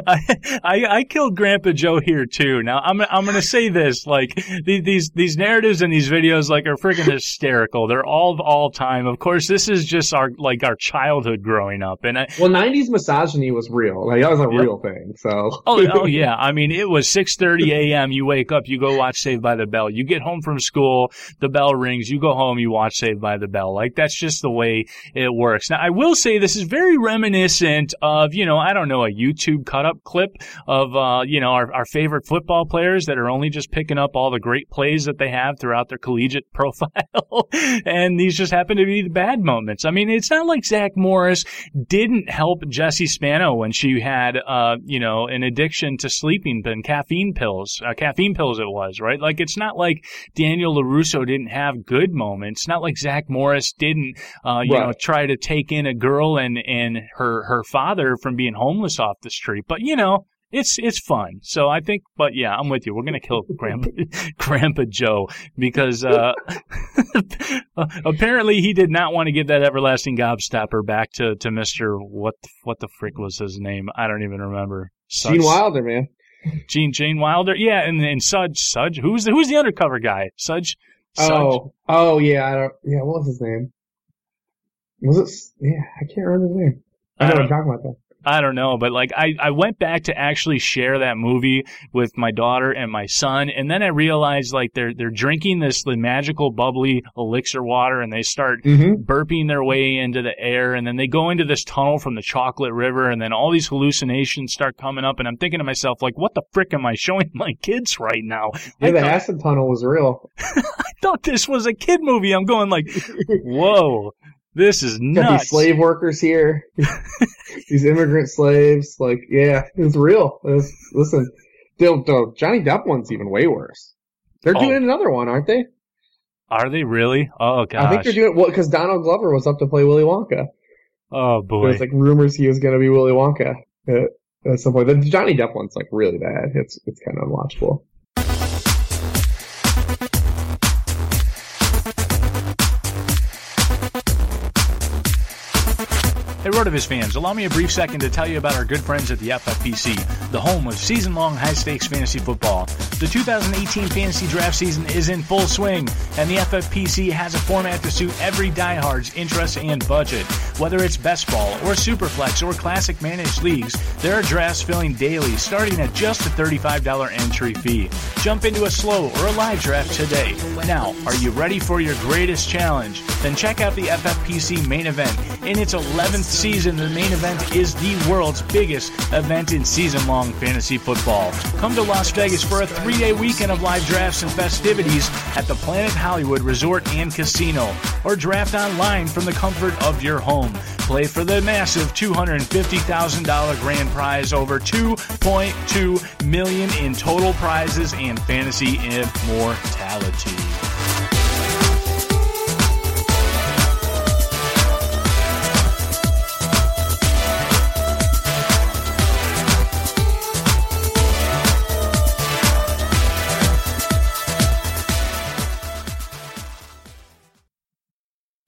I, I I killed Grandpa Joe here too. Now I'm I'm gonna say this like the- these these narratives and these videos like are freaking hysterical. They're all of all time. Of course, this is just our like our childhood growing up, and I, Well, 90s misogyny was real. Like, that was a Yep. real thing. So. Oh, oh yeah. I mean, it was 6:30 a.m. You wake up, you go watch Saved by the Bell. You get home from school, the bell rings, you go home, you watch Saved by the Bell. Like that's just the way it works. Now, I will say this is very reminiscent of, you know, I don't know, a YouTube cut up clip of uh, you know, our, our favorite football players that are only just picking up all the great plays that they have throughout their collegiate profile. and these just happen to be the bad moments. I mean, it's not like Zach Morris didn't help Jessie Spano when she had, uh, you know, an addiction to sleeping and caffeine pills. Uh, caffeine pills it was, right? Like, it's not like Daniel LaRusso didn't have good moments. It's not like Zach Morris didn't, uh, you Right. know, try to take in a girl and, and her, her father from being homeless off the street. But, you know, it's it's fun. So I think, but yeah, I'm with you. We're gonna kill Grandpa Grandpa Joe because uh, apparently he did not want to give that everlasting gobstopper back to to Mister what the, what the frick was his name? I don't even remember. Gene Sudge- Wilder, man. Gene Gene Wilder. Yeah, and and Sudge Sudge. Who's the who's the undercover guy? Sudge. Sudge. Oh, oh yeah, I don't, yeah, what was his name? Was it, yeah, I can't remember his name. I I know what I'm talking about though. I don't know, but like I, I went back to actually share that movie with my daughter and my son, and then I realized like they're they're drinking this the magical bubbly elixir water, and they start Mm-hmm. burping their way into the air, and then they go into this tunnel from the chocolate river, and then all these hallucinations start coming up, and I'm thinking to myself like, what the frick am I showing my kids right now? Yeah, I the thought, acid tunnel was real. I thought this was a kid movie. I'm going like, whoa, this is nuts. slave workers here, these immigrant slaves. Like, yeah, it's real. It's, listen, the, the Johnny Depp one's even way worse. They're Oh. doing another one, aren't they? Are they really? Oh gosh. I think they're doing well because Donald Glover was up to play Willy Wonka. oh boy. There's like rumors he was going to be Willy Wonka at, at some point. The Johnny Depp one's like really bad. It's it's kind of unwatchable. Hey, RotoViz fans, allow me a brief second to tell you about our good friends at the FFPC, the home of season long high stakes fantasy football. The 2018 fantasy draft season is in full swing, and the FFPC has a format to suit every diehard's interest and budget. Whether it's best ball or superflex or classic managed leagues, there are drafts filling daily starting at just a $35 entry fee. Jump into a slow or a live draft today. Now, are you ready for your greatest challenge? Then check out the FFPC main event. In its 11th season, the main event is the world's biggest event in season long fantasy football. Come to Las Vegas for a three day weekend of live drafts and festivities at the Planet Hollywood Resort and Casino, or draft online from the comfort of your home. Play for the massive $250,000 grand prize, over 2.2 million in total prizes and fantasy immortality.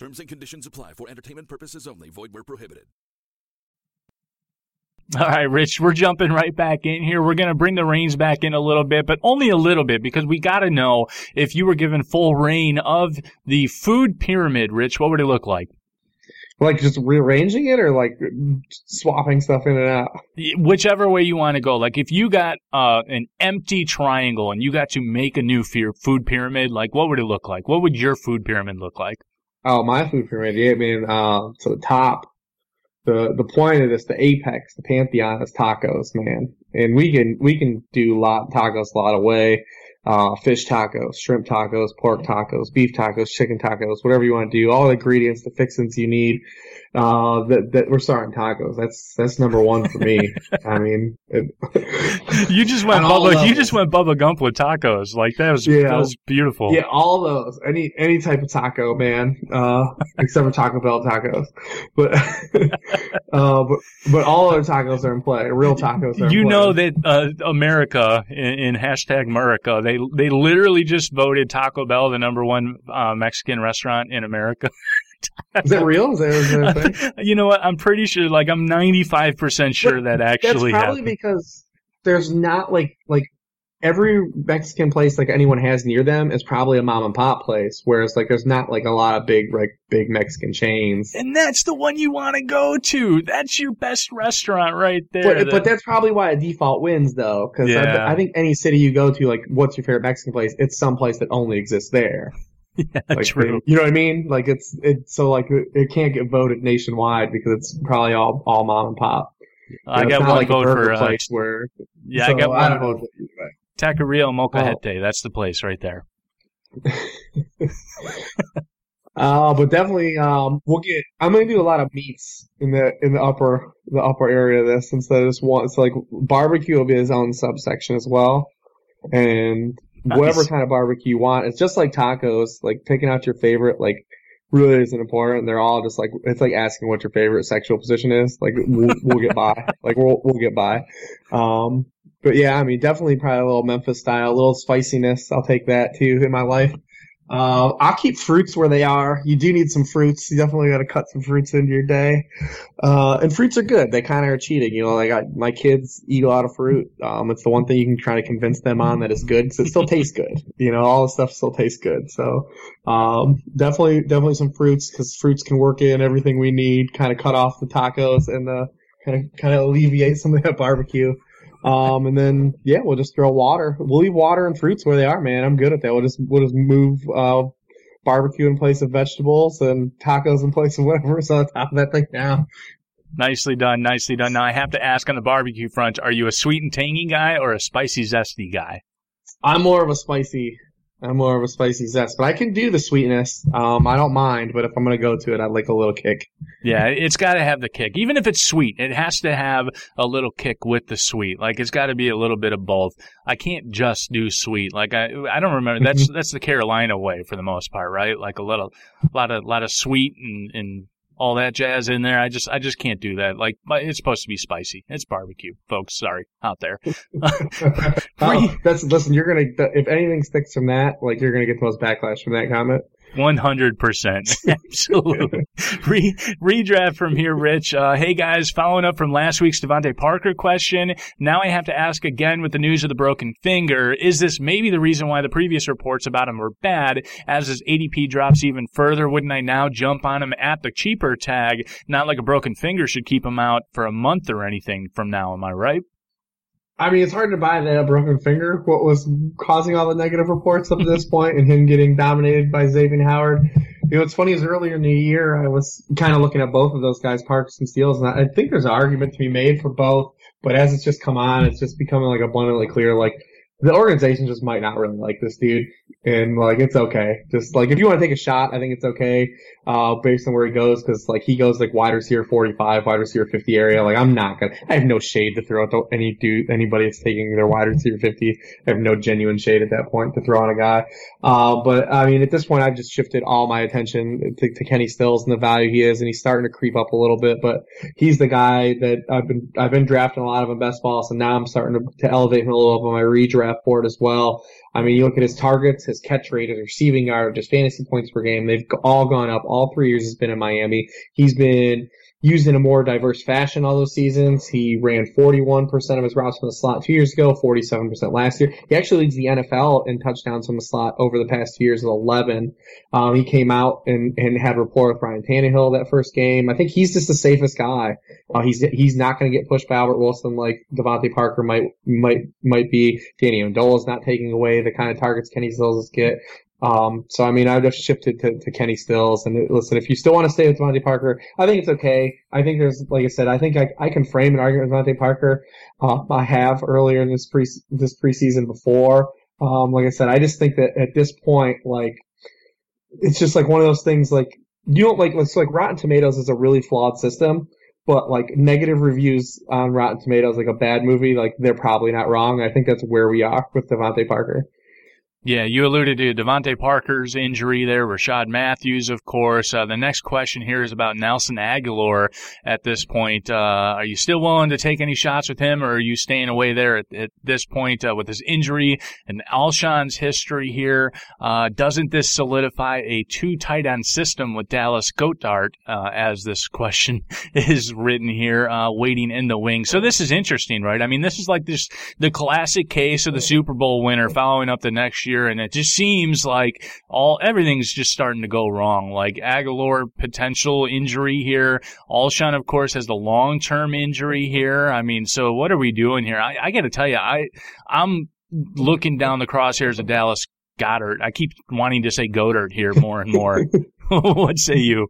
Terms and conditions apply for entertainment purposes only. Void where prohibited. All right, Rich, we're jumping right back in here. We're going to bring the reins back in a little bit, but only a little bit because we got to know if you were given full reign of the food pyramid, Rich, what would it look like? Like just rearranging it or like swapping stuff in and out? Whichever way you want to go. Like if you got uh, an empty triangle and you got to make a new food pyramid, like what would it look like? What would your food pyramid look like? Oh, my food pyramid. I mean, uh, to the top, the, the point of this, the apex, the pantheon is tacos, man. And we can, we can do lot, tacos a lot of way. Uh, fish tacos, shrimp tacos, pork tacos, beef tacos, chicken tacos, whatever you want to do. All the ingredients, the fixings you need uh, that, that we're starting tacos. That's that's number one for me. I mean, it, you just went Bubba. You just went Bubba Gump with tacos. Like that was yeah, that was beautiful. Yeah, all those. Any any type of taco, man. Uh, except for Taco Bell tacos, but uh, but but all other tacos are in play. Real tacos. Are you know that uh, America in, in, hashtag America, they they literally just voted Taco Bell the number one uh, Mexican restaurant in America. Is that real? Is that, is that you know what? I'm pretty sure. Like, I'm 95 percent sure but that actually. That's probably happened. because there's not like like every Mexican place like anyone has near them is probably a mom and pop place. Whereas like there's not like a lot of big like big Mexican chains. And that's the one you want to go to. That's your best restaurant right there. But, but that's probably why a default wins though, because yeah. I, I think any city you go to, like, what's your favorite Mexican place? It's some place that only exists there. Yeah, like, true. You know what I mean? Like it's it's so like it can't get voted nationwide because it's probably all all mom and pop. I know, got one like vote for uh, place uh, where. Yeah, so I got one I vote. Taqueria Molcajete. Oh. That's the place right there. uh, but definitely, um, we'll get. I'm gonna do a lot of meats in the in the upper the upper area of this instead of just one. It's like barbecue will be its own subsection as well, and nice. whatever kind of barbecue you want. It's just like tacos, like picking out your favorite, like really isn't important. They're all just like, it's like asking what your favorite sexual position is. Like we'll, we'll get by, like we'll, we'll get by. Um, but yeah, I mean, definitely probably a little Memphis style, a little spiciness. I'll take that too in my life. Uh, I'll keep fruits where they are. You do need some fruits. You definitely got to cut some fruits into your day. Uh, and fruits are good. They kind of are cheating. You know, I, my kids eat a lot of fruit. Um, it's the one thing you can try to convince them on that is good. So it still tastes good. You know, all the stuff still tastes good. So, um, definitely, definitely some fruits because fruits can work in everything we need. Kind of cut off the tacos and the kind of kind of alleviate some of that barbecue. Um, and then yeah, we'll just throw water. We'll leave water and fruits where they are, man. I'm good at that. We'll just we'll just move uh, barbecue in place of vegetables and tacos in place of whatever's on top of that thing now. Nicely done, nicely done. Now I have to ask on the barbecue front, are you a sweet and tangy guy or a spicy zesty guy? I'm more of a spicy. I'm more of a spicy zest, but I can do the sweetness. Um, I don't mind, but if I'm gonna go to it, I'd like a little kick. Yeah, it's got to have the kick. Even if it's sweet, it has to have a little kick with the sweet. Like it's got to be a little bit of both. I can't just do sweet. Like I, I don't remember. That's that's the Carolina way for the most part, right? Like a little, lot of lot of sweet and and all that jazz in there. I just I just can't do that. Like it's supposed to be spicy. It's barbecue, folks. Sorry out there. oh, that's listen. You're gonna if anything sticks from that, like you're gonna get the most backlash from that comment. One hundred percent, absolutely. Re- redraft from here, Rich. Uh, hey guys, following up from last week's DeVante Parker question. Now I have to ask again with the news of the broken finger. Is this maybe the reason why the previous reports about him were bad? As his ADP drops even further, wouldn't I now jump on him at the cheaper tag? Not like a broken finger should keep him out for a month or anything from now. Am I right? I mean, it's hard to buy that a broken finger. What was causing all the negative reports up to this point, and him getting dominated by Xavien Howard. You know, what's funny is earlier in the year, I was kind of looking at both of those guys, Parks and Steeles, and I think there's an argument to be made for both. But as it's just come on, it's just becoming like abundantly clear, like the organization just might not really like this dude, and like it's okay. Just like if you want to take a shot, I think it's okay, uh, based on where he goes, because like he goes like wide receiver 45, wide receiver 50 area. Like I'm not gonna, I have no shade to throw to any dude, anybody that's taking their wide receiver 50. I have no genuine shade at that point to throw on a guy. Uh, but I mean at this point I've just shifted all my attention to, to Kenny Stills and the value he is, and he's starting to creep up a little bit. But he's the guy that I've been I've been drafting a lot of in best ball, so now I'm starting to, to elevate him a little up on my redraft board as well. I mean, you look at his targets, his catch rate, his receiving yard, just fantasy points per game. They've all gone up. All three years he's been in Miami. He's been used in a more diverse fashion all those seasons. He ran 41% of his routes from the slot two years ago, 47% last year. He actually leads the NFL in touchdowns from the slot over the past two years with 11. Um, he came out and, and had rapport with Ryan Tannehill that first game. I think he's just the safest guy. Uh, he's he's not going to get pushed by Albert Wilson like DeVante Parker might might might be. Danny is not taking away the kind of targets Kenny Stills get. Um, so I mean, I've just shifted to, to Kenny Stills. And listen, if you still want to stay with DeVante Parker, I think it's okay. I think there's, like I said, I think I, I can frame an argument with DeVante Parker. Uh, I have earlier in this pre this preseason before. Um, like I said, I just think that at this point, like it's just like one of those things. Like you don't like it's like Rotten Tomatoes is a really flawed system. But like negative reviews on Rotten Tomatoes, like a bad movie, like they're probably not wrong. I think that's where we are with DeVante Parker. Yeah, you alluded to DeVante Parker's injury there, Rishard Matthews, of course. Uh, the next question here is about Nelson Agholor at this point. Uh, are you still willing to take any shots with him, or are you staying away there at, at this point uh, with his injury and Alshon's history here? Uh, doesn't this solidify a two tight end system with Dallas Goedert, uh, as this question is written here, uh, waiting in the wing? So this is interesting, right? I mean, this is like this, the classic case of the Super Bowl winner following up the next year year, and it just seems like all everything's just starting to go wrong. Like Agholor potential injury here. Alshon, of course, has the long term injury here. I mean, so what are we doing here? I, I got to tell you, I I'm looking down the crosshairs of Dallas Goddard. I keep wanting to say Goddard here more and more. what say you?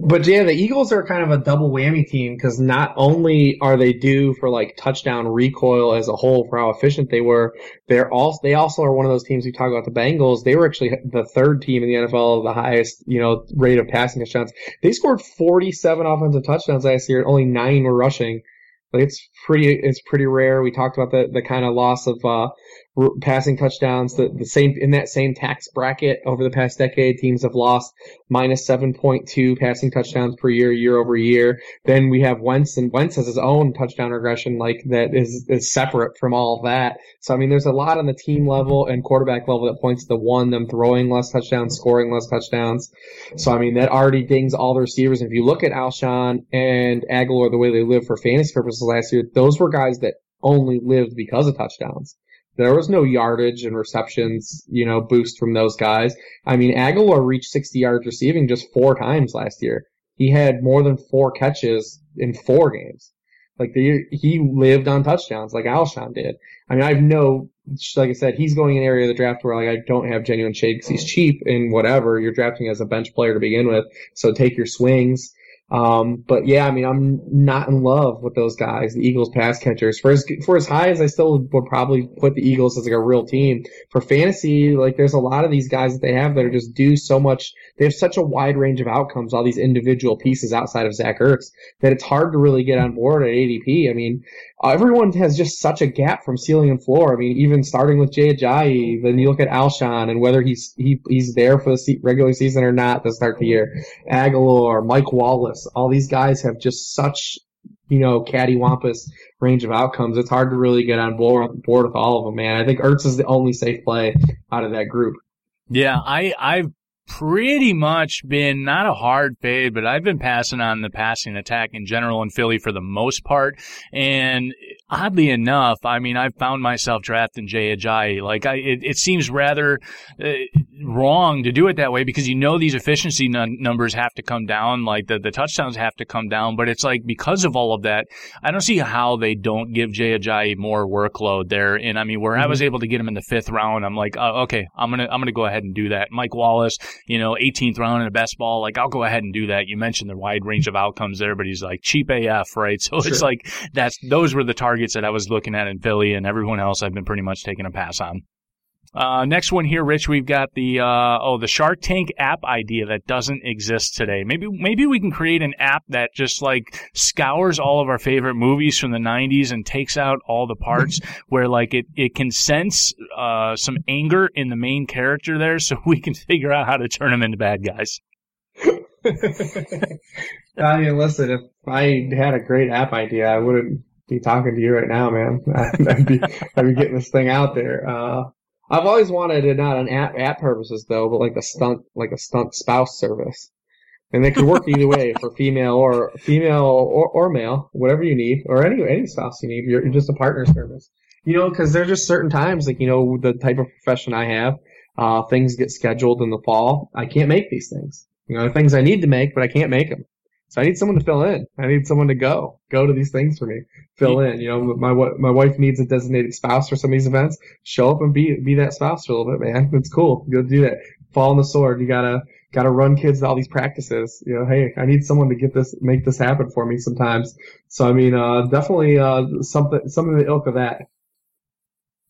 But yeah, the Eagles are kind of a double whammy team because not only are they due for like touchdown recoil as a whole for how efficient they were, they're also they also are one of those teams we talk about the Bengals. They were actually the third team in the NFL of the highest you know rate of passing touchdowns. They scored 47 offensive touchdowns last year. Only nine were rushing. Like it's pretty it's pretty rare. We talked about the the kind of loss of uh, passing touchdowns. The, the same in that same tax bracket over the past decade, teams have lost minus 7.2 passing touchdowns per year, year over year. Then we have Wentz, and Wentz has his own touchdown regression, like that is is separate from all that. So I mean, there's a lot on the team level and quarterback level that points to one them throwing less touchdowns, scoring less touchdowns. So I mean, that already dings all the receivers. If you look at Alshon and Agholor, the way they lived for fantasy purposes last year, those were guys that only lived because of touchdowns. There was no yardage and receptions, you know, boost from those guys. I mean, Agholor reached 60 yards receiving just four times last year. He had more than four catches in four games. Like the, he lived on touchdowns like Alshon did. I mean, I've no, like I said, he's going in an area of the draft where like I don't have genuine shade because he's cheap and whatever. You're drafting as a bench player to begin with, so take your swings. Um, but yeah, I mean, I'm not in love with those guys, the Eagles pass catchers. For as for as high as I still would probably put the Eagles as like a real team for fantasy, like there's a lot of these guys that they have that are just do so much. They have such a wide range of outcomes, all these individual pieces outside of Zach Ertz, that it's hard to really get on board at ADP. I mean, everyone has just such a gap from ceiling and floor. I mean, even starting with Jay Ajayi, then you look at Alshon and whether he's he, he's there for the regular season or not to start the year. Agholor, Mike Wallace, all these guys have just such you know cattywampus range of outcomes. It's hard to really get on board board with all of them, man. I think Ertz is the only safe play out of that group. Yeah, I I've pretty much been not a hard fade, but I've been passing on the passing attack in general in Philly for the most part. And oddly enough, I mean, I've found myself drafting Jay Ajayi. Like, I, it, it seems rather uh, wrong to do it that way because you know these efficiency n- numbers have to come down, like the, the touchdowns have to come down. But it's like because of all of that, I don't see how they don't give Jay Ajayi more workload there. And I mean, where mm-hmm. I was able to get him in the fifth round, I'm like, uh, okay, I'm gonna I'm gonna go ahead and do that. Mike Wallace, you know, 18th round in a best ball, like I'll go ahead and do that. You mentioned the wide range of outcomes there, but he's like cheap AF, right? So sure. it's like that's those were the targets that I was looking at in Philly, and everyone else I've been pretty much taking a pass on. Uh, next one here, Rich. We've got the uh, oh the Shark Tank app idea that doesn't exist today. Maybe maybe we can create an app that just like scours all of our favorite movies from the '90s and takes out all the parts where like it it can sense uh, some anger in the main character there, so we can figure out how to turn them into bad guys. I mean, listen, if I had a great app idea, I wouldn't be talking to you right now, man. I'd be, I'd be getting this thing out there. Uh, I've always wanted it not on app app purposes though, but like a stunt like a stunt spouse service. And it could work either way for female or female or, or male, whatever you need, or any any spouse you need. You're, you're just a partner service, you know, because there's just certain times, like you know, the type of profession I have, uh, things get scheduled in the fall. I can't make these things. You know, things I need to make, but I can't make them. So I need someone to fill in. I need someone to go, go to these things for me, fill in. You know, my my wife needs a designated spouse for some of these events. Show up and be be that spouse for a little bit, man. It's cool. Go do that. Fall on the sword. You gotta gotta run kids to all these practices. You know, hey, I need someone to get this, make this happen for me sometimes. So I mean, uh, definitely uh, something something the ilk of that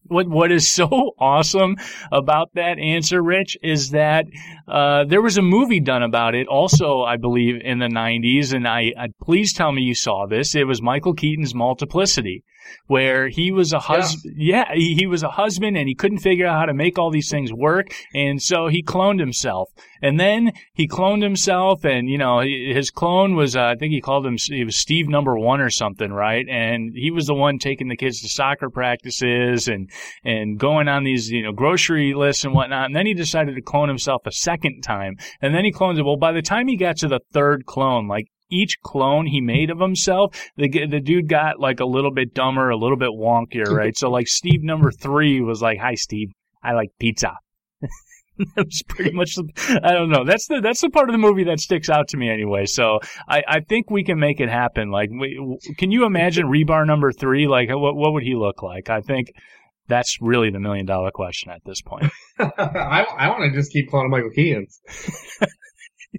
what what is so awesome about that answer, Rich, is that uh, there was a movie done about it, also I believe in the '90s, and I, I please tell me you saw this. It was Michael Keaton's Multiplicity where he was a husband. Yeah, yeah he, he, was a husband and he couldn't figure out how to make all these things work. And so he cloned himself. And then he cloned himself and, you know, his clone was, uh, I think he called him, he was Steve number one or something, right? And he was the one taking the kids to soccer practices and, and going on these, you know, grocery lists and whatnot. And then he decided to clone himself a second time. And then he cloned it. Well, by the time he got to the third clone, like each clone he made of himself, the the dude got like a little bit dumber, a little bit wonkier, right? so like Steve number three was like, "Hi, Steve, I like pizza." that was pretty much. I don't know. That's the that's the part of the movie that sticks out to me anyway. So I, I think we can make it happen. Like, we, can you imagine Hribar number three? Like, what what would he look like? I think that's really the million dollar question at this point. I, I want to just keep calling Michael Keaton's.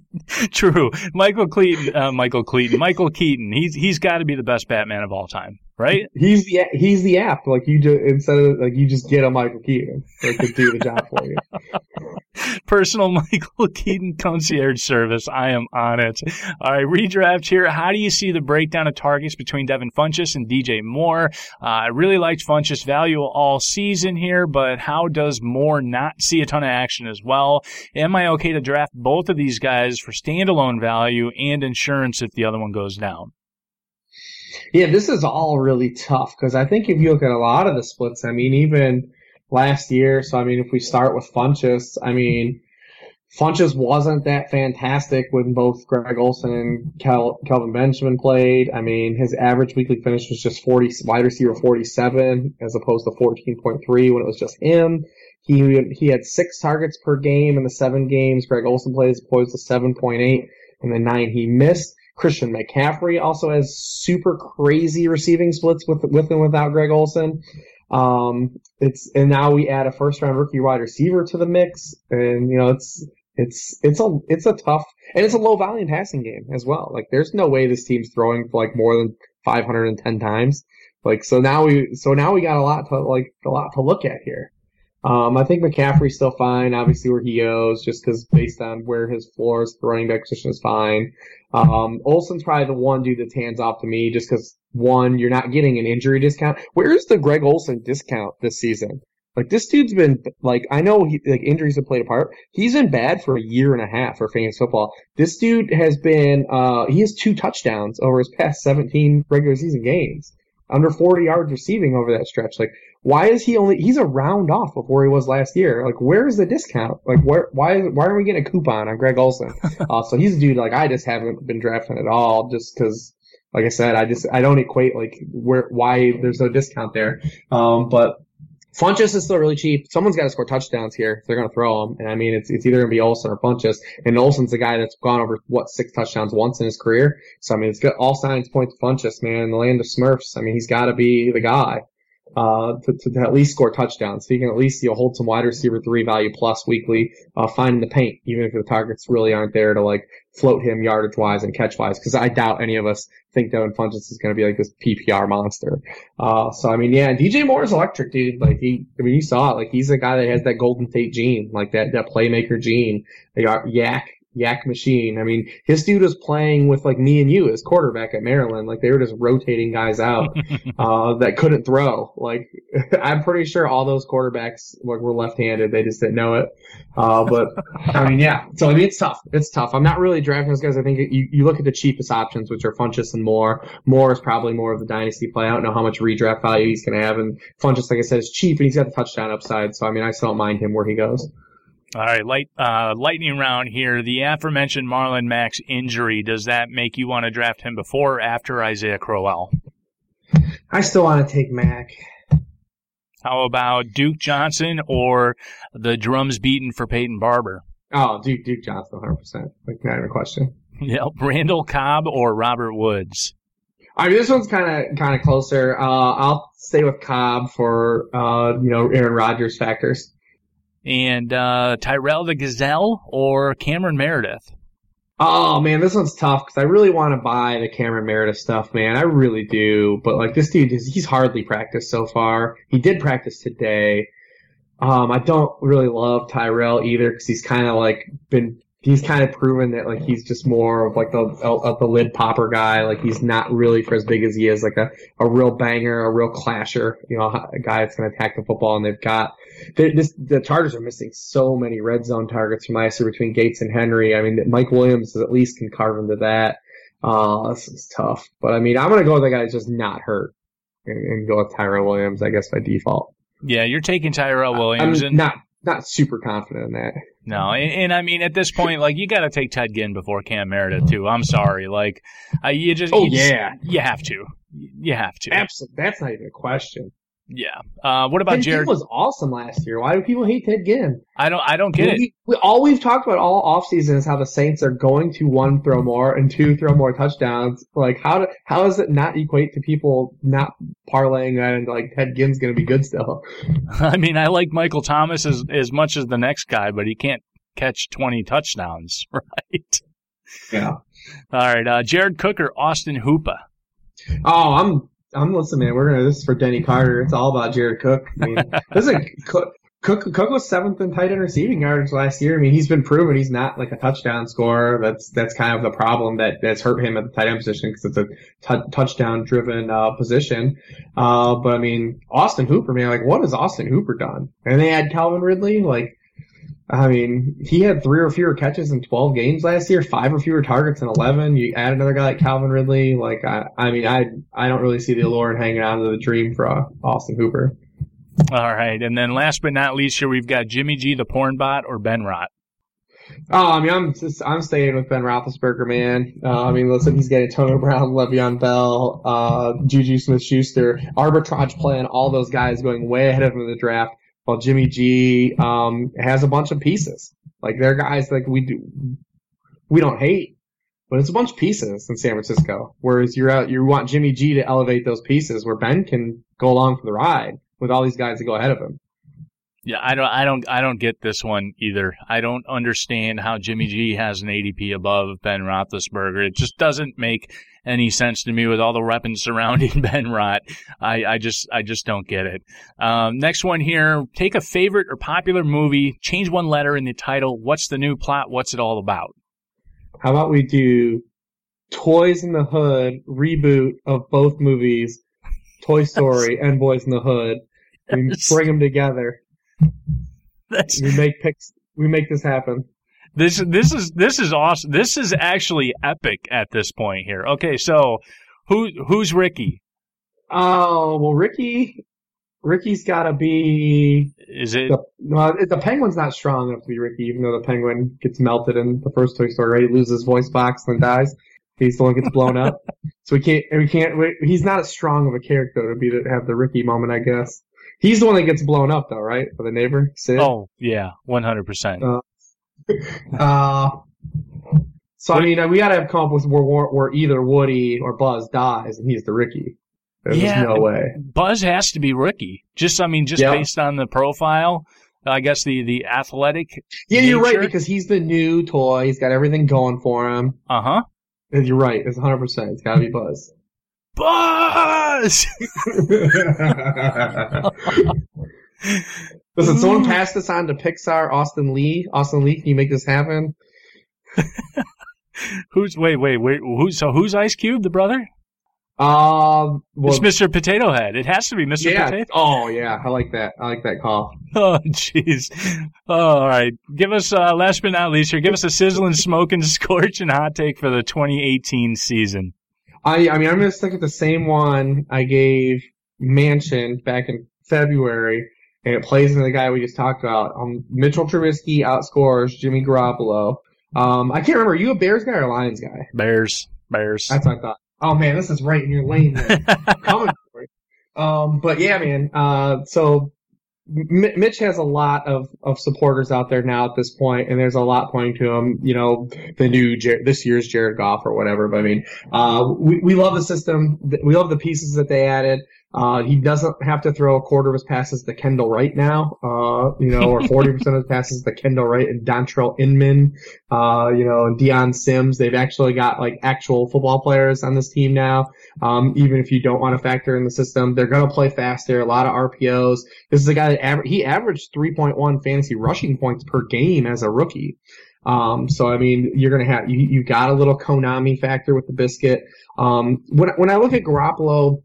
True. Michael Cleaton, uh, Michael Cleaton, Michael Keaton. He's he's got to be the best Batman of all time, right? He's the he's the app. Like you just instead of like you just get a Michael Keaton that could do the job for you. Personal Michael Keaton concierge service. I am on it. All right, redraft here. How do you see the breakdown of targets between Devin Funchess and DJ Moore? Uh, I really liked Funchess' value all season here, but how does Moore not see a ton of action as well? Am I okay to draft both of these guys for standalone value and insurance if the other one goes down? Yeah, this is all really tough because I think if you look at a lot of the splits, I mean, even last year. So, I mean, if we start with Funchess, I mean, Funchess wasn't that fantastic when both Greg Olsen and Kel- Kelvin Benjamin played. I mean, his average weekly finish was just 40, wide receiver 47 as opposed to 14.3 when it was just him. He, he had six targets per game in the seven games Greg Olsen played as opposed to 7.8 in the nine he missed. Christian McCaffrey also has super crazy receiving splits with with and without Greg Olsen. Um, it's and now we add a first round rookie wide receiver to the mix, and you know it's it's it's a it's a tough and it's a low volume passing game as well. Like there's no way this team's throwing like more than 510 times. Like so now we so now we got a lot to like a lot to look at here. Um, I think McCaffrey's still fine, obviously where he goes, just because based on where his floor is, the running back position is fine. Um, Olsen's probably the one dude that's hands off to me, just because one, you're not getting an injury discount. Where's the Greg Olsen discount this season? Like this dude's been like I know he, like injuries have played a part. He's been bad for a year and a half for fantasy football. This dude has been uh he has two touchdowns over his past 17 regular season games, under 40 yards receiving over that stretch. Like why is he only he's a round off of where he was last year? Like where is the discount? Like where why why are we getting a coupon on Greg Olsen? uh, so he's a dude like I just haven't been drafting at all just because like I said, I just I don't equate like where why there's no discount there. Um, but Funchess is still really cheap. Someone's got to score touchdowns here they're going to throw them. And I mean, it's, it's either going to be Olsen or Funchess. And Olsen's a guy that's gone over, what, six touchdowns once in his career. So, I mean, it's got all signs point to Funchess, man. In the land of Smurfs, I mean, he's got to be the guy uh, to, to, at least score touchdowns. So you can at least you know, hold some wide receiver three value plus weekly, uh, finding the paint, even if the targets really aren't there to like float him yardage wise and catch wise. Cause I doubt any of us think Devin Funchess is going to be like this PPR monster. Uh, so I mean, yeah, DJ Moore is electric, dude. Like he, I mean, you saw it. Like he's a guy that has that Golden Tate gene, like that, that playmaker gene. Got yak yak machine. I mean, his dude was playing with like me and you as quarterback at Maryland. Like they were just rotating guys out uh, that couldn't throw. Like I'm pretty sure all those quarterbacks like, were left-handed. They just didn't know it. Uh, but I mean, yeah. So I mean, it's tough. It's tough. I'm not really drafting those guys. I think you, you look at the cheapest options, which are Funchess and Moore. Moore is probably more of the dynasty play. I don't know how much redraft value he's going to have, and Funchess, like I said, is cheap and he's got the touchdown upside. So I mean, I still don't mind him where he goes. All right, light, uh, lightning round here. The aforementioned Marlon Mack's injury, does that make you want to draft him before or after Isaiah Crowell? I still want to take Mack. How about Duke Johnson or the drums beaten for Peyton Barber? Oh, Duke Duke Johnson, 100%. Like, not even a question. Yeah, Randall Cobb or Robert Woods? I mean, this one's kind of kind of closer. Uh, I'll stay with Cobb for uh, you know Aaron Rodgers factors and uh, Tyrell the Gazelle or Cameron Meredith? Oh man, this one's tough because I really want to buy the Cameron Meredith stuff, man. I really do, but like this dude, he's hardly practiced so far. He did practice today. Um, I don't really love Tyrell either because he's kind of like been he's kind of proven that like he's just more of like the of the lid popper guy. Like he's not really for as big as he is, like a a real banger, a real clasher. You know, a guy that's going to attack the football. And they've got this, the Chargers are missing so many red zone targets from ISO between Gates and Henry. I mean, Mike Williams at least can carve into that. Uh, this is tough, but I mean, I'm going to go with the guy that's just not hurt and, and go with Tyrell Williams, I guess by default. Yeah, you're taking Tyrell Williams. I'm and- not not super confident in that. No, and, and, I mean at this point, like you got to take Ted Ginn before Cam Meredith too. I'm sorry, like uh, you just oh you just, yeah, you have to, you have to. Absolutely, that's not even a question. Yeah. Uh, what about Ted Jared? Ginn was awesome last year. Why do people hate Ted Ginn? I don't. I don't get we, it. We, all we've talked about all offseason is how the Saints are going to one throw more and two throw more touchdowns. Like how do, how does it not equate to people not parlaying that into like Ted Ginn's going to be good still? I mean, I like Michael Thomas as as much as the next guy, but he can't catch 20 touchdowns, right? Yeah. All right. Uh, Jared Cook or Austin Hooper? Oh, I'm I'm listening, man. We're gonna this is for Denny Carter. It's all about Jared Cook. I mean, listen, Cook, Cook Cook was seventh in tight end receiving yards last year. I mean, he's been proven he's not like a touchdown scorer. That's that's kind of the problem that that's hurt him at the tight end position because it's a t- touchdown driven uh, position. Uh, but I mean, Austin Hooper, man, like what has Austin Hooper done? And they had Calvin Ridley, like. I mean, he had three or fewer catches in 12 games last year, five or fewer targets in 11. You add another guy like Calvin Ridley. Like, I, I mean, I, I don't really see the allure in hanging on to the dream for uh, Austin Hooper. All right. And then last but not least here, we've got Jimmy G, the porn bot, or Ben Rot. Oh, I mean, I'm just, I'm staying with Ben Roethlisberger, man. Uh, I mean, listen, he's getting Antonio Brown, Le'Veon Bell, uh, Juju Smith-Schuster, arbitrage playing all those guys going way ahead of him in the draft while Jimmy G um, has a bunch of pieces. Like they're guys like we do, we don't hate, but it's a bunch of pieces in San Francisco. Whereas you're out, you want Jimmy G to elevate those pieces where Ben can go along for the ride with all these guys that go ahead of him. Yeah, I don't, I don't, I don't get this one either. I don't understand how Jimmy G has an ADP above Ben Roethlisberger. It just doesn't make any sense to me with all the weapons surrounding Ben Rot. I, I just, I just don't get it. Um, next one here: take a favorite or popular movie, change one letter in the title. What's the new plot? What's it all about? How about we do Toys in the Hood reboot of both movies, Toy Story and Boys in the Hood. We bring them together. That's We make picks. We make this happen. This this is this is awesome. This is actually epic at this point here. Okay, so who who's Ricky? Oh well, Ricky. Ricky's got to be Is it the well, the penguin's not strong enough to be Ricky, even though the penguin gets melted in the first Toy Story. Right, he loses his voice box and then dies. He's the one gets blown up. So we can't. We can't. We, he's not as strong of a character to be to have the Ricky moment, I guess. He's the one that gets blown up, though, right? For the neighbor, Sid. Oh yeah, one hundred percent. Uh, Uh, so I mean, we gotta have come up with where, where, either Woody or Buzz dies, and he's the Ricky. There's Yeah. no way. Buzz has to be Ricky. Just I mean, just Yeah. based on the profile. I guess the the athletic. Yeah, you're right because he's the new toy. He's got everything going for him. Uh huh. You're right. It's 100. percent It's gotta be Buzz. Buzz. Listen, someone pass this on to Pixar. Austin Lee. Austin Lee, can you make this happen? who's wait wait wait who's so who's Ice Cube the brother? Um, well, it's Mr. Potato Head. It has to be Mr. yeah. Potato. Oh yeah, I like that. I like that call. Oh, jeez. Oh, all right. Give us, uh, last but not least here, give us a sizzling, smoking, scorching hot take for the 2018 season. I I mean I'm gonna stick with the same one I gave Mansion back in February, and it plays into the guy we just talked about. Um, Mitchell Trubisky outscores Jimmy Garoppolo. Um, I can't remember. Are you a Bears guy or a Lions guy? Bears. Bears. That's what I thought. Oh man, this is right in your lane. Coming for. Um, but yeah, man. Uh, so M- Mitch has a lot of, of supporters out there now at this point, and there's a lot pointing to him. You know, the new Jar- this year's Jared Goff or whatever. But I mean, uh, we we love the system. We love the pieces that they added. Uh, he doesn't have to throw a quarter of his passes to Kendall Wright now, uh, you know, or 40% of his passes to Kendall Wright and Dontrell Inman, uh, you know, and Dion Sims. They've actually got like actual football players on this team now. Um, even if you don't want to factor in the system, they're going to play faster, a lot of RPOs. This is a guy that aver- he averaged 3.1 fantasy rushing points per game as a rookie. Um, so I mean, you're gonna have you, you got a little Konami factor with the biscuit. Um, when when I look at Garoppolo,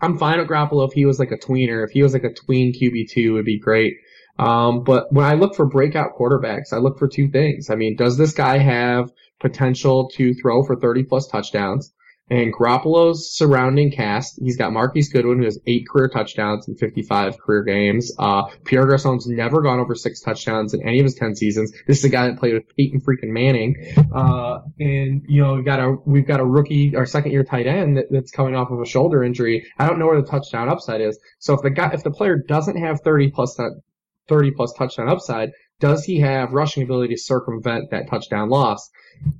I'm fine with Garoppolo if he was like a tweener. If he was like a tween QB two, would be great. Um, but when I look for breakout quarterbacks, I look for two things. I mean, does this guy have potential to throw for 30 plus touchdowns? And Garoppolo's surrounding cast, he's got Marquise Goodwin, who has eight career touchdowns in 55 career games. Uh, Pierre Garcon's never gone over six touchdowns in any of his 10 seasons. This is a guy that played with Peyton freaking Manning. Uh, and, you know, we've got a, we've got a rookie, our second year tight end that, that's coming off of a shoulder injury. I don't know where the touchdown upside is. So if the guy, if the player doesn't have 30 30 plus touchdown upside, does he have rushing ability to circumvent that touchdown loss?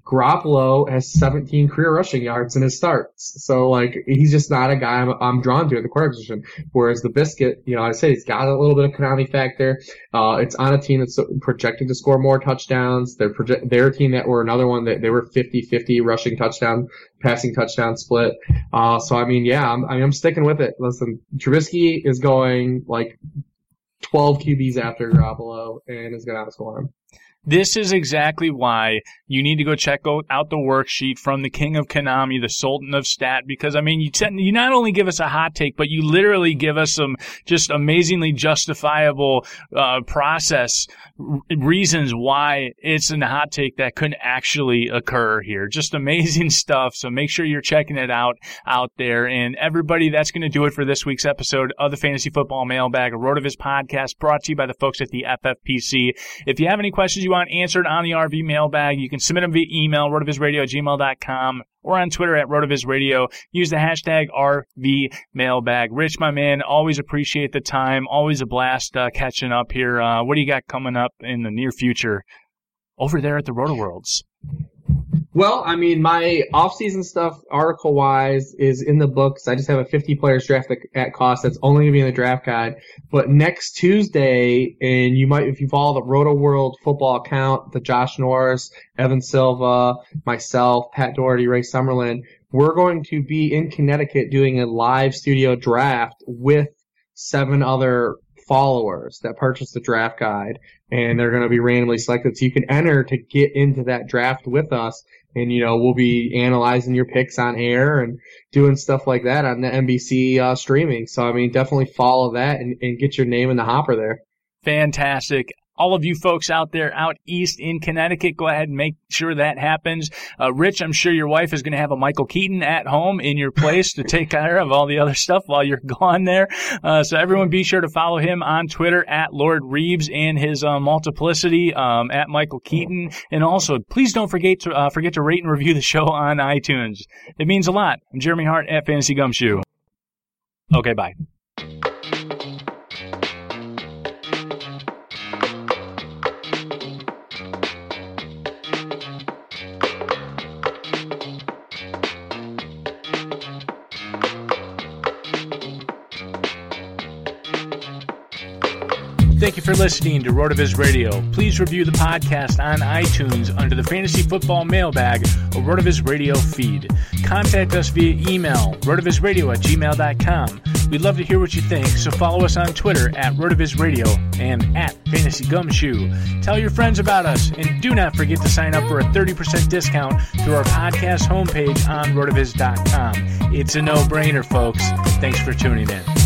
Garoppolo has 17 career rushing yards in his starts. So like, he's just not a guy I'm, I'm drawn to at the quarterback position. Whereas the biscuit, you know, I say he's got a little bit of Konami factor. Uh, it's on a team that's projected to score more touchdowns. They're a team that were another one that they were 50-50 rushing touchdown, passing touchdown split. Uh, so I mean, yeah, I'm, I mean, I'm sticking with it. Listen, Trubisky is going like 12 QBs after Garoppolo and is going to outscore him. This is exactly why you need to go check out the worksheet from the King of Konami, the Sultan of Stat, because I mean, you, you not only give us a hot take, but you literally give us some just amazingly justifiable uh, process r- reasons why it's a hot take that could actually occur here. Just amazing stuff. So make sure you're checking it out out there. And everybody, that's going to do it for this week's episode of the Fantasy Football Mailbag, a Rotoviz podcast brought to you by the folks at the FFPC. If you have any questions you want answered on the RV mailbag, you can submit them via email, rotovizradio at gmail.com, or on Twitter at rotovizradio. Use the hashtag RV mailbag. Rich, my man, always appreciate the time. Always a blast uh, catching up here. Uh, what do you got coming up in the near future over there at the Rotoworlds? Well, I mean, my off-season stuff, article-wise, is in the books. I just have a 50 players draft at, at cost. That's only going to be in the draft guide. But next Tuesday, and you might, if you follow the Rotoworld football account, the Josh Norris, Evan Silva, myself, Pat Daugherty, Ray Summerlin, we're going to be in Connecticut doing a live studio draft with seven other followers that purchase the draft guide and they're going to be randomly selected. So you can enter to get into that draft with us and you know we'll be analyzing your picks on air and doing stuff like that on the NBC uh, streaming. So I mean, definitely follow that and, and get your name in the hopper there. Fantastic all of you folks out there out east in Connecticut, go ahead and make sure that happens. Uh, Rich, I'm sure your wife is going to have a Michael Keaton at home in your place to take care of all the other stuff while you're gone there. Uh, so everyone be sure to follow him on Twitter at LordReebs and his uh, multiplicity um, at Michael Keaton. And also, please don't forget to uh, forget to rate and review the show on iTunes. It means a lot. I'm Jeremy Hart at Fantasy Gumshoe. Okay, bye. For listening to RotoViz Radio. Please review the podcast on iTunes under the Fantasy Football Mailbag or RotoViz Radio feed. Contact us via email, rotovizradio at gmail.com. We'd love to hear what you think, so follow us on Twitter at RotoViz Radio and at Fantasy Gumshoe. Tell your friends about us, and do not forget to sign up for a 30% discount through our podcast homepage on rotoviz.com. It's a no-brainer, folks. Thanks for tuning in.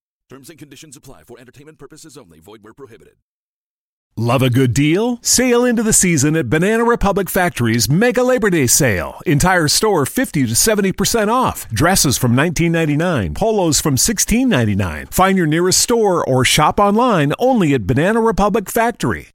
Terms and conditions apply for entertainment purposes only. Void where prohibited. Love a good deal? Sail into the season at Banana Republic Factory's Mega Labor Day Sale. Entire store 50 to 70% off. Dresses from 19.99, polos from 16.99. Find your nearest store or shop online only at Banana Republic Factory.